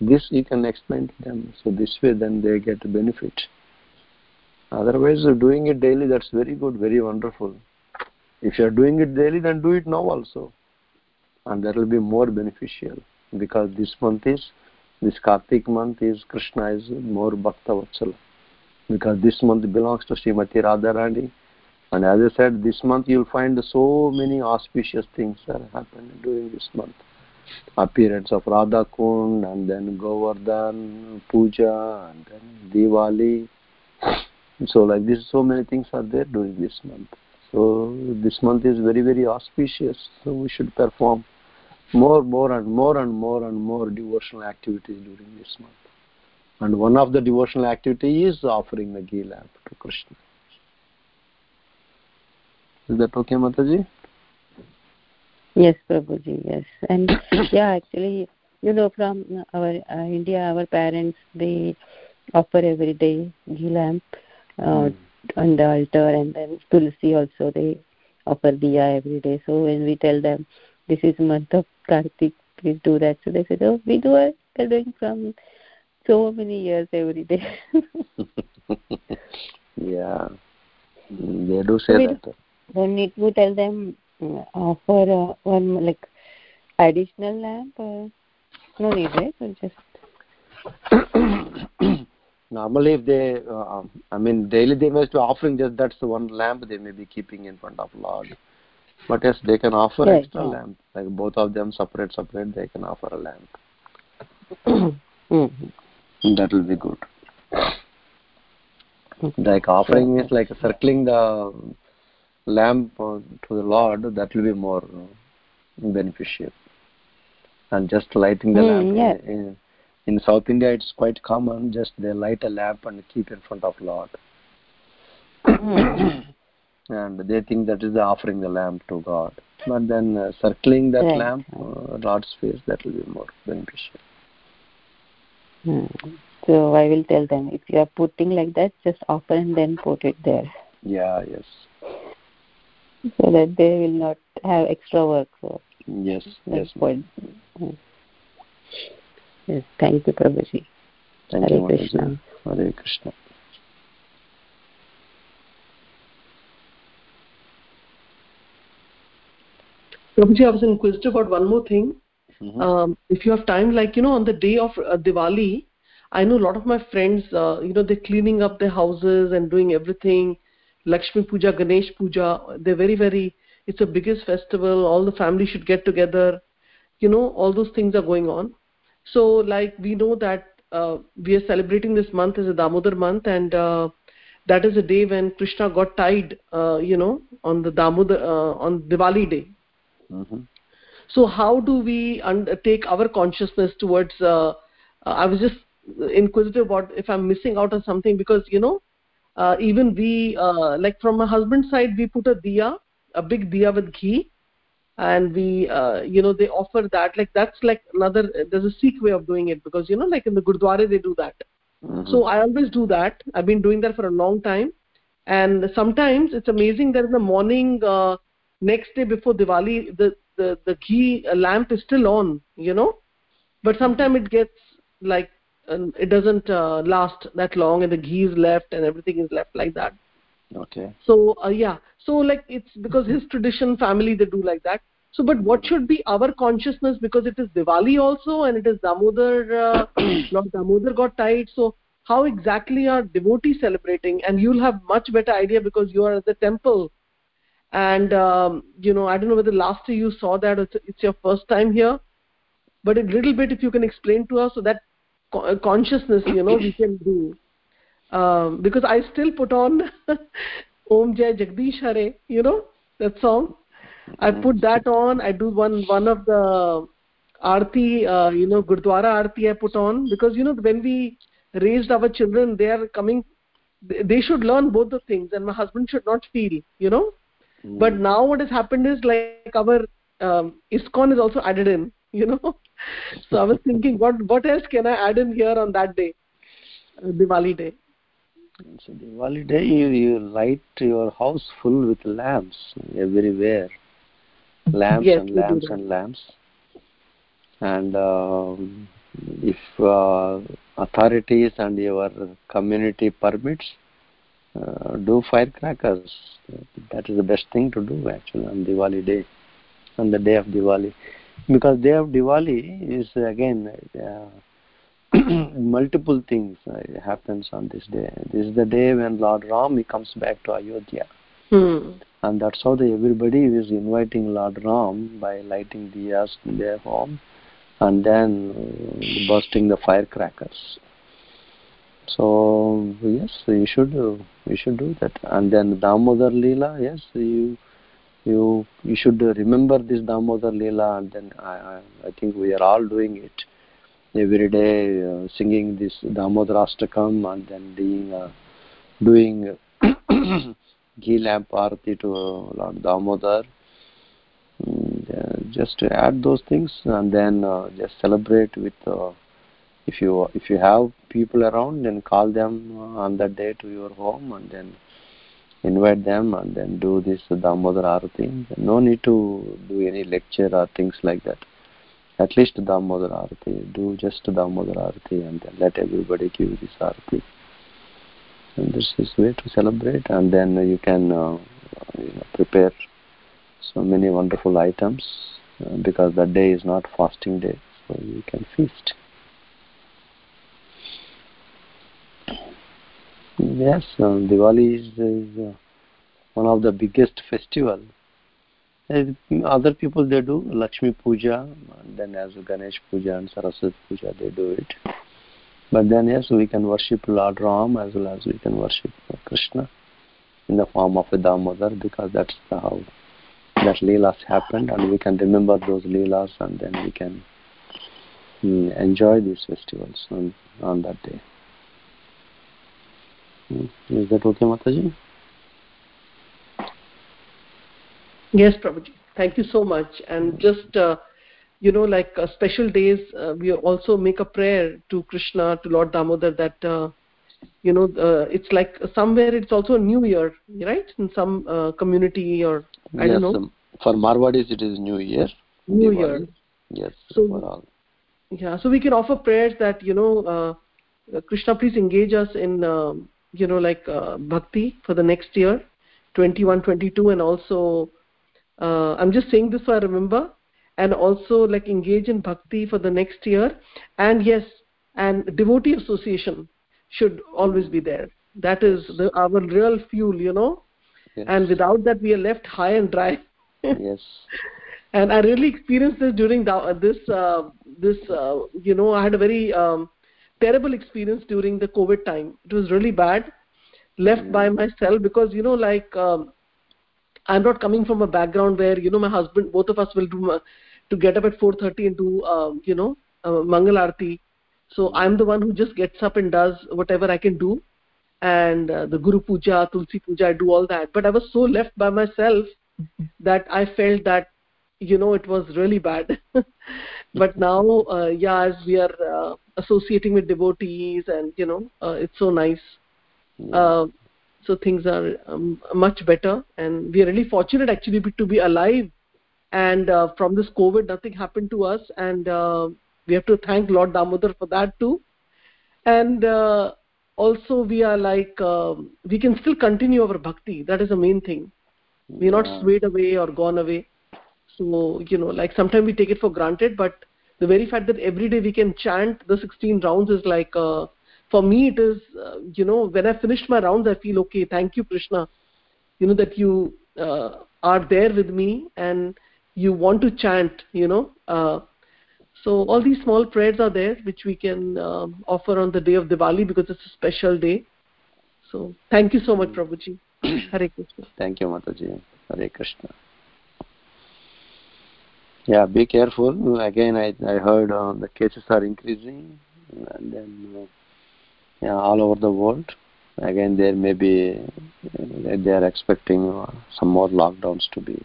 Speaker 2: this you can explain to them. So this way then they get benefit. Otherwise doing it daily that's very good, very wonderful. If you are doing it daily then do it now also. And that will be more beneficial because this month is this Kartik month is Krishna is more Bhakta Vatsala. Because this month belongs to Srimati Radharani. And as I said, this month you'll find so many auspicious things that happen during this month appearance of Radha Kund and then Govardhan Puja and then Diwali. So like this, so many things are there during this month. So this month is very very auspicious. So we should perform more, more and more and more and more devotional activities during this month. And one of the devotional activity is offering the ghee lamp to Krishna. Is that okay, Mataji?
Speaker 7: Yes, Prabhuji, yes. And yeah, actually, you know, from our uh, India, our parents, they offer every day ghee lamp uh, mm. on the altar and then tulsi also, they offer diya every day. So when we tell them, this is month of Kartik, please do that. So they said, oh, we do it. They're doing from so many years every day.
Speaker 2: yeah, they do say
Speaker 7: we,
Speaker 2: that.
Speaker 7: Then need to tell them uh, for uh, one like additional lamp or no need right or just
Speaker 2: normally if they uh, i mean daily they must be offering just that's the one lamp they may be keeping in front of lord but yes they can offer right, extra yeah. lamp like both of them separate separate they can offer a lamp mm-hmm. That will be good like offering is like circling the lamp to the Lord, that will be more uh, beneficial. And just lighting the mm, lamp.
Speaker 7: Yeah.
Speaker 2: In, in South India, it's quite common. Just they light a lamp and keep in front of Lord.
Speaker 7: Mm.
Speaker 2: and they think that is offering the lamp to God. But then uh, circling that right. lamp, uh, Lord's face, that will be more beneficial.
Speaker 7: Mm. So I will tell them if you are putting like that, just offer and then put it there.
Speaker 2: Yeah, yes
Speaker 7: so that they will not have extra work. So
Speaker 2: yes, yes.
Speaker 7: Point. Yes, thank you, Prabhuji.
Speaker 2: Thank
Speaker 7: Hare
Speaker 2: you,
Speaker 7: Krishna.
Speaker 2: Hare Krishna.
Speaker 4: Prabhuji, I was inquisitive about one more thing.
Speaker 2: Mm-hmm.
Speaker 4: Um, if you have time, like, you know, on the day of uh, Diwali, I know a lot of my friends, uh, you know, they're cleaning up their houses and doing everything Lakshmi Puja, Ganesh Puja. They're very, very, it's the biggest festival. All the family should get together. You know, all those things are going on. So, like, we know that uh, we are celebrating this month as a Damodar month, and uh, that is a day when Krishna got tied, uh, you know, on the Damodar, uh, on Diwali day.
Speaker 2: Mm-hmm.
Speaker 4: So, how do we take our consciousness towards? Uh, uh, I was just inquisitive about if I'm missing out on something because you know uh, even we uh, like from my husband's side we put a diya a big diya with ghee and we uh, you know they offer that like that's like another there's a sikh way of doing it because you know like in the gurdwara they do that
Speaker 2: mm-hmm.
Speaker 4: so i always do that i've been doing that for a long time and sometimes it's amazing that in the morning uh, next day before diwali the the the ghee lamp is still on you know? But sometimes it gets like uh, it doesn't uh, last that long and the ghee is left and everything is left like that.
Speaker 2: Okay.
Speaker 4: So uh, yeah. So like it's because his tradition family they do like that. So but what should be our consciousness because it is diwali also and it is damodar uh, lord damodar got tied. So how exactly are devotees celebrating? And you'll have much better idea because you are at the temple and um, you know i don't know whether last year you saw that it's, it's your first time here but a little bit if you can explain to us so that co- consciousness you know we can do. Um, because i still put on om jai jagdish hare you know that song. I put that on. I do one one of the aarti uh, you know gurdwara aarti i put on because you know when we raised our children they are coming they should learn both the things and my husband should not feel you know mm. but now what has happened is like our um, ISKCON is also added in you know? So i was thinking what what else can i add in here on that day? Uh, diwali day.
Speaker 2: So Diwali day, you, you light your house full with lamps everywhere, lamps
Speaker 4: yes,
Speaker 2: and lamps and lamps. And um, if uh, authorities and your community permits, uh, do firecrackers. That is the best thing to do actually on Diwali day, on the day of Diwali, because day of Diwali is again. Uh, multiple things uh, happens on this day. This is the day when Lord Ram he comes back to Ayodhya,
Speaker 4: hmm.
Speaker 2: and that's how the, everybody is inviting Lord Ram by lighting diyas in their home, and then uh, bursting the firecrackers. So yes, you should uh, you should do that, and then Damodar Leela. Yes, you you you should remember this Damodar Leela, and then I I, think we are all doing it every day uh, singing this Damodarashtakam and then doing, uh, doing ghee lamp to Lord Damodar. And, uh, just add those things and then uh, just celebrate with uh, if you if you have people around then call them uh, on that day to your home and then invite them and then do this Damodar Arati. No need to do any lecture or things like that at least Damodar Arati. Do just Damodar Arati and then let everybody give this Arati. And this is way to celebrate and then you can uh, you know, prepare so many wonderful items uh, because that day is not fasting day so you can feast. Yes, uh, Diwali is, is uh, one of the biggest festival other people they do Lakshmi Puja, then as Ganesh Puja and Saraswati Puja they do it. But then yes, we can worship Lord Ram as well as we can worship Krishna in the form of a Damodar because that's how that leelas happened and we can remember those leelas and then we can mm, enjoy these festivals on, on that day. Is that okay, Mataji?
Speaker 4: yes prabhuji. Thank you so much. And just uh, you know like uh, special days uh, we also make a prayer to krishna to lord damodar that uh, you know uh, it's like somewhere it's also a new year right? In some uh, community or i
Speaker 2: yes,
Speaker 4: don't know.
Speaker 2: um, for marwadis it is new year
Speaker 4: new
Speaker 2: Diwali.
Speaker 4: year.
Speaker 2: Yes
Speaker 4: so
Speaker 2: for all.
Speaker 4: Yeah so we can offer prayers that you know uh, krishna please engage us in uh, you know like uh, bhakti for the next year 21 22 and also uh, i'm just saying this so i remember and also like engage in bhakti for the next year. And yes and devotee association should always be there. That is the, our real fuel you know?
Speaker 2: Yes.
Speaker 4: and without that we are left high and dry.
Speaker 2: Yes.
Speaker 4: And i really experienced this during the, this uh, this uh, you know i had a very um, terrible experience during the covid time. It was really bad left mm. by myself because you know like um, i'm not coming from a background where you know my husband both of us will do uh, to get up at 4:30 and do um, you know uh, mangal arti so i'm the one who just gets up and does whatever i can do. And uh, the guru puja tulsi puja i do all that. But i was so left by myself that i felt that you know it was really bad. But now uh, yeah as we are uh, associating with devotees and you know uh, it's so nice. Uh, so things are um, much better. And we are really fortunate actually to be alive. And uh, from this covid nothing happened to us. And uh, we have to thank lord damodar for that too. And uh, also we are like um, we can still continue our bhakti. That is the main thing. We're not swayed away or gone away so you know like sometimes we take it for granted but the very fact that every day we can chant the 16 rounds is like uh, for me it is uh, you know when i finished my rounds i feel okay thank you krishna you know that you uh, are there with me and you want to chant you know uh, so all these small prayers are there which we can um, offer on the day of diwali because it's a special day. So thank you so much prabhuji. Hare krishna.
Speaker 2: Thank you mataji. Hare krishna yeah be careful. Again i i heard uh, the cases are increasing and then uh, yeah, all over the world. Again there may be they are expecting uh, some more lockdowns to be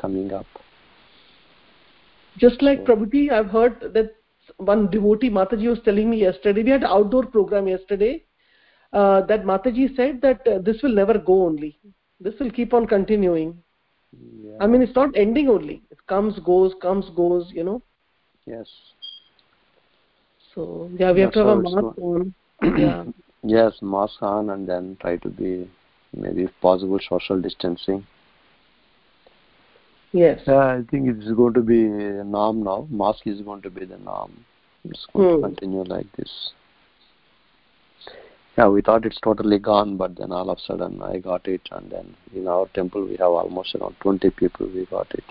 Speaker 2: coming up.
Speaker 4: Just like prabhuji i've heard that one devotee mataji was telling me yesterday we had outdoor program yesterday uh, that mataji said that uh, this will never go only. This will keep on continuing
Speaker 2: yeah.
Speaker 4: i mean it's not ending only. It comes goes comes goes you know?
Speaker 2: Yes.
Speaker 4: So yeah we have
Speaker 2: That's
Speaker 4: to have a mask on. Yeah.
Speaker 2: Yes mask on and then try to be maybe if possible social distancing.
Speaker 4: Yes.
Speaker 2: Yeah i think it's going to be a norm now. Mask is going to be the norm. It's going
Speaker 4: Hmm.
Speaker 2: to continue like this yeah we thought it's totally gone but then all of a sudden i got it and then in our temple we have almost around 20 people we got it.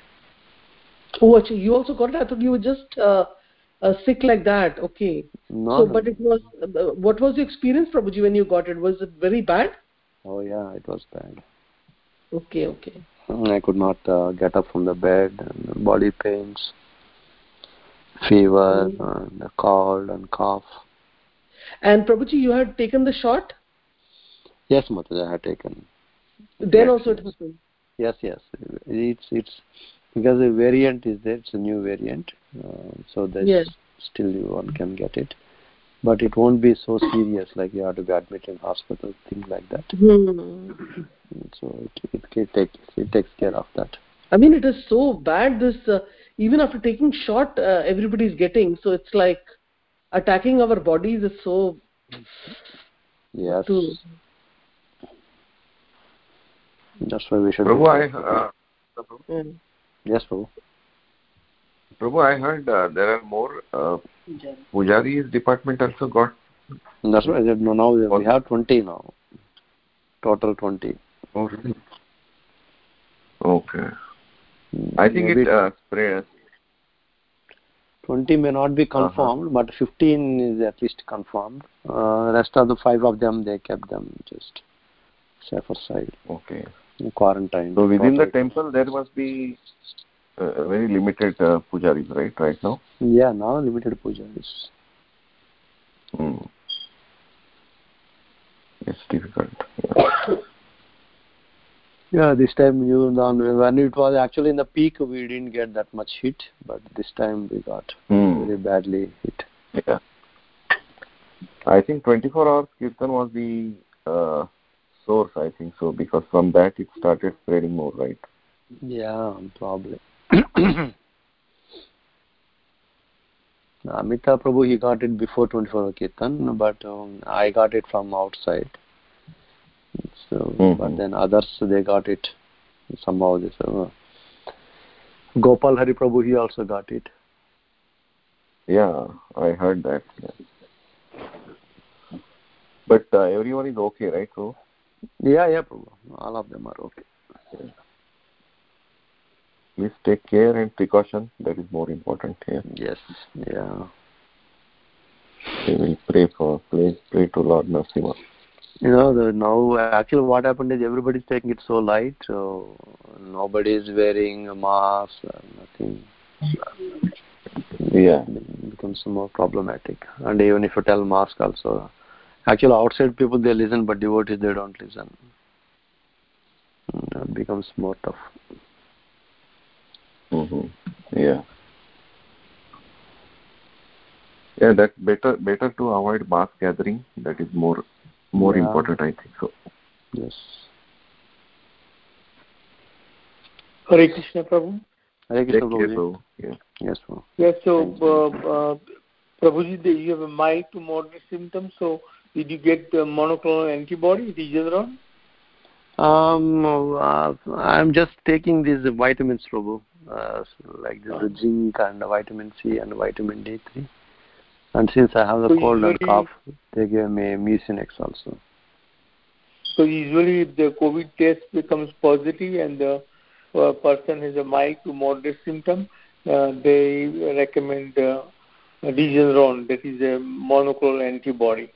Speaker 4: Oh actually you also got it? I thought you were just uh, uh, sick like that. Okay.
Speaker 2: No,
Speaker 4: so but it was uh, what was your experience prabhuji when you got it? Was it very bad?
Speaker 2: Oh yeah it was bad.
Speaker 4: Okay okay.
Speaker 2: I could not uh, get up from the bed, and body pains, fever, and a cold and cough.
Speaker 4: And prabhuji you had taken the shot
Speaker 2: Yes, Mataji, I had taken.
Speaker 4: then
Speaker 2: Yes,
Speaker 4: also it happened
Speaker 2: Yes, yes. It's it's because the variant is there. It's a new variant, uh, so there's
Speaker 4: Yes.
Speaker 2: still you one can get it, but it won't be so serious. Like you have to be admitted in hospital, things like that.
Speaker 4: hmm.
Speaker 2: So it it, it takes it takes care of that.
Speaker 4: i mean it is so bad this uh, even after taking shot uh, everybody's getting so it's like attacking our bodies is so
Speaker 2: Yes,
Speaker 4: to
Speaker 2: that's why we should.
Speaker 3: Prabhu, I, uh,
Speaker 4: mm.
Speaker 2: Yes, Prabhu.
Speaker 3: Prabhu, I heard uh, there are more uh, Pujari's department also got.
Speaker 2: That's why I said no. Now we have twenty now. Total twenty.
Speaker 3: Oh, really? Okay. I think
Speaker 2: Maybe
Speaker 3: it uh, spread.
Speaker 2: 20 may not be confirmed, but 15 is at least confirmed. Uh, rest of the five of them, they kept them just safer side,
Speaker 3: Okay.
Speaker 2: in quarantine.
Speaker 3: So within the temple, there must be uh, very limited uh, pujaris, right? Right now.
Speaker 2: Yeah, now limited puja is.
Speaker 3: Hmm. It's difficult. Yeah.
Speaker 2: Yeah, this time you when it was actually in the peak, we didn't get that much hit, but this time we got
Speaker 3: Hmm.
Speaker 2: very badly hit.
Speaker 3: Yeah. I think 24 hours kirtan was the uh, source, I think so, because from that it started spreading more, right?
Speaker 2: Yeah, probably. Amita Prabhu, he got it before 24 hour Kirtan, but um, I got it from outside. So,
Speaker 3: Mhm.
Speaker 2: but then others, they got it somehow. This, uh, Gopal Hari Prabhu, he also got it.
Speaker 3: Yeah, I heard that. Yeah. But uh, everyone is okay, right? So
Speaker 2: Yeah, yeah, Prabhu. All of them are okay.
Speaker 3: please take care and precaution. That is more important here.
Speaker 2: Yes, yeah.
Speaker 3: We will pray for, pray, pray to Lord Narasimha.
Speaker 2: You know, the, now actually what happened is everybody's taking it so light, so nobody is wearing a mask, uh, nothing.
Speaker 3: Yeah.
Speaker 2: It becomes more problematic. And even if you tell mask also, actually outside people they listen, but devotees they don't listen. It becomes more tough.
Speaker 3: hmm Yeah. Yeah, that's better. Better to avoid mass gathering. That is more more
Speaker 2: Yeah.
Speaker 3: important, I think. So.
Speaker 2: Yes.
Speaker 6: Hare Krishna, Prabhu.
Speaker 2: Hare Krishna,
Speaker 3: Take. Prabhu. Yeah.
Speaker 2: Yes, Prabhu.
Speaker 6: Yes, so, uh, uh, Prabhuji, the- you have a mild to moderate symptoms, so did you get the monoclonal antibody, Regeneron?
Speaker 2: Um, uh, I'm just taking these vitamins, Prabhu, uh, so like this, the zinc and the vitamin C and vitamin D3. And since I have the
Speaker 6: So
Speaker 2: cold and cough, they gave me Mucinex also.
Speaker 6: So usually if the COVID test becomes positive and the uh, person has a mild to moderate symptom, uh, they recommend uh, Regeneron, that is a monoclonal antibody,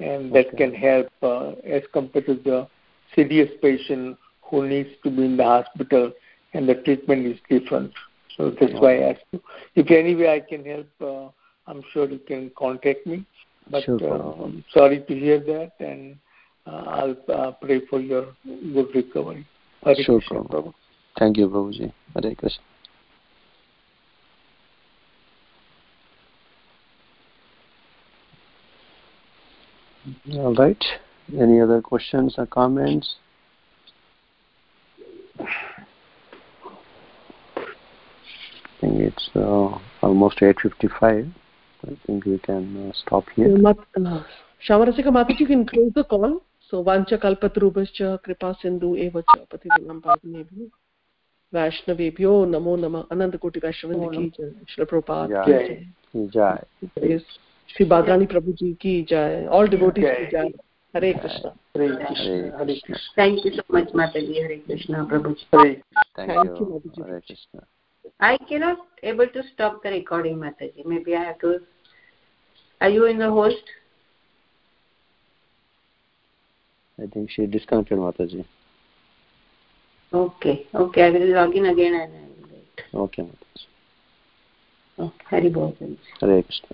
Speaker 6: and that
Speaker 2: Okay.
Speaker 6: can help uh, as compared to the serious patient who needs to be in the hospital and the treatment is different. So that's why I asked you. If any way I can help, uh, I'm sure you can contact me. But
Speaker 2: Sure,
Speaker 6: uh, I'm sorry to hear that, and uh, I'll uh, pray for your good recovery. Hare
Speaker 2: Sure,
Speaker 6: Krishna,
Speaker 2: Prabhu.
Speaker 6: Prabhu.
Speaker 2: Thank you, Prabhuji. Hare Krishna. All right. Any other questions or comments? I think it's uh, almost 8.55. I think we can uh, stop here.
Speaker 4: Uh, Shamarasika Mataji, you can close the call. So, Vancha Kalpatarubhascha Kripa Sindhu Eva Cha Patitanam Pavanebhyo Vaishnavebhyo Namo Nama Ananda Koti Vaishnavan ki jai Shri Prabhupada ki jai
Speaker 2: Jai.
Speaker 4: Shri Badrani Prabhuji ki jai All devotees ki jai Hare Krishna
Speaker 6: Hare Krishna.
Speaker 2: Hare.
Speaker 5: Thank you so much, Mataji. Hare Krishna, Prabhuji.
Speaker 6: Hare
Speaker 2: Thank,
Speaker 4: Thank
Speaker 2: you.
Speaker 4: you, Mataji.
Speaker 2: Hare Krishna.
Speaker 5: I cannot able to stop the recording, Mataji. Maybe I have to. Are you in the host?
Speaker 2: I think she disconnected Mataji.
Speaker 5: Okay. Okay. I will log in again and I will wait.
Speaker 2: Okay, Mataji.
Speaker 5: Okay. Hari Bol.
Speaker 2: Hare Krishna.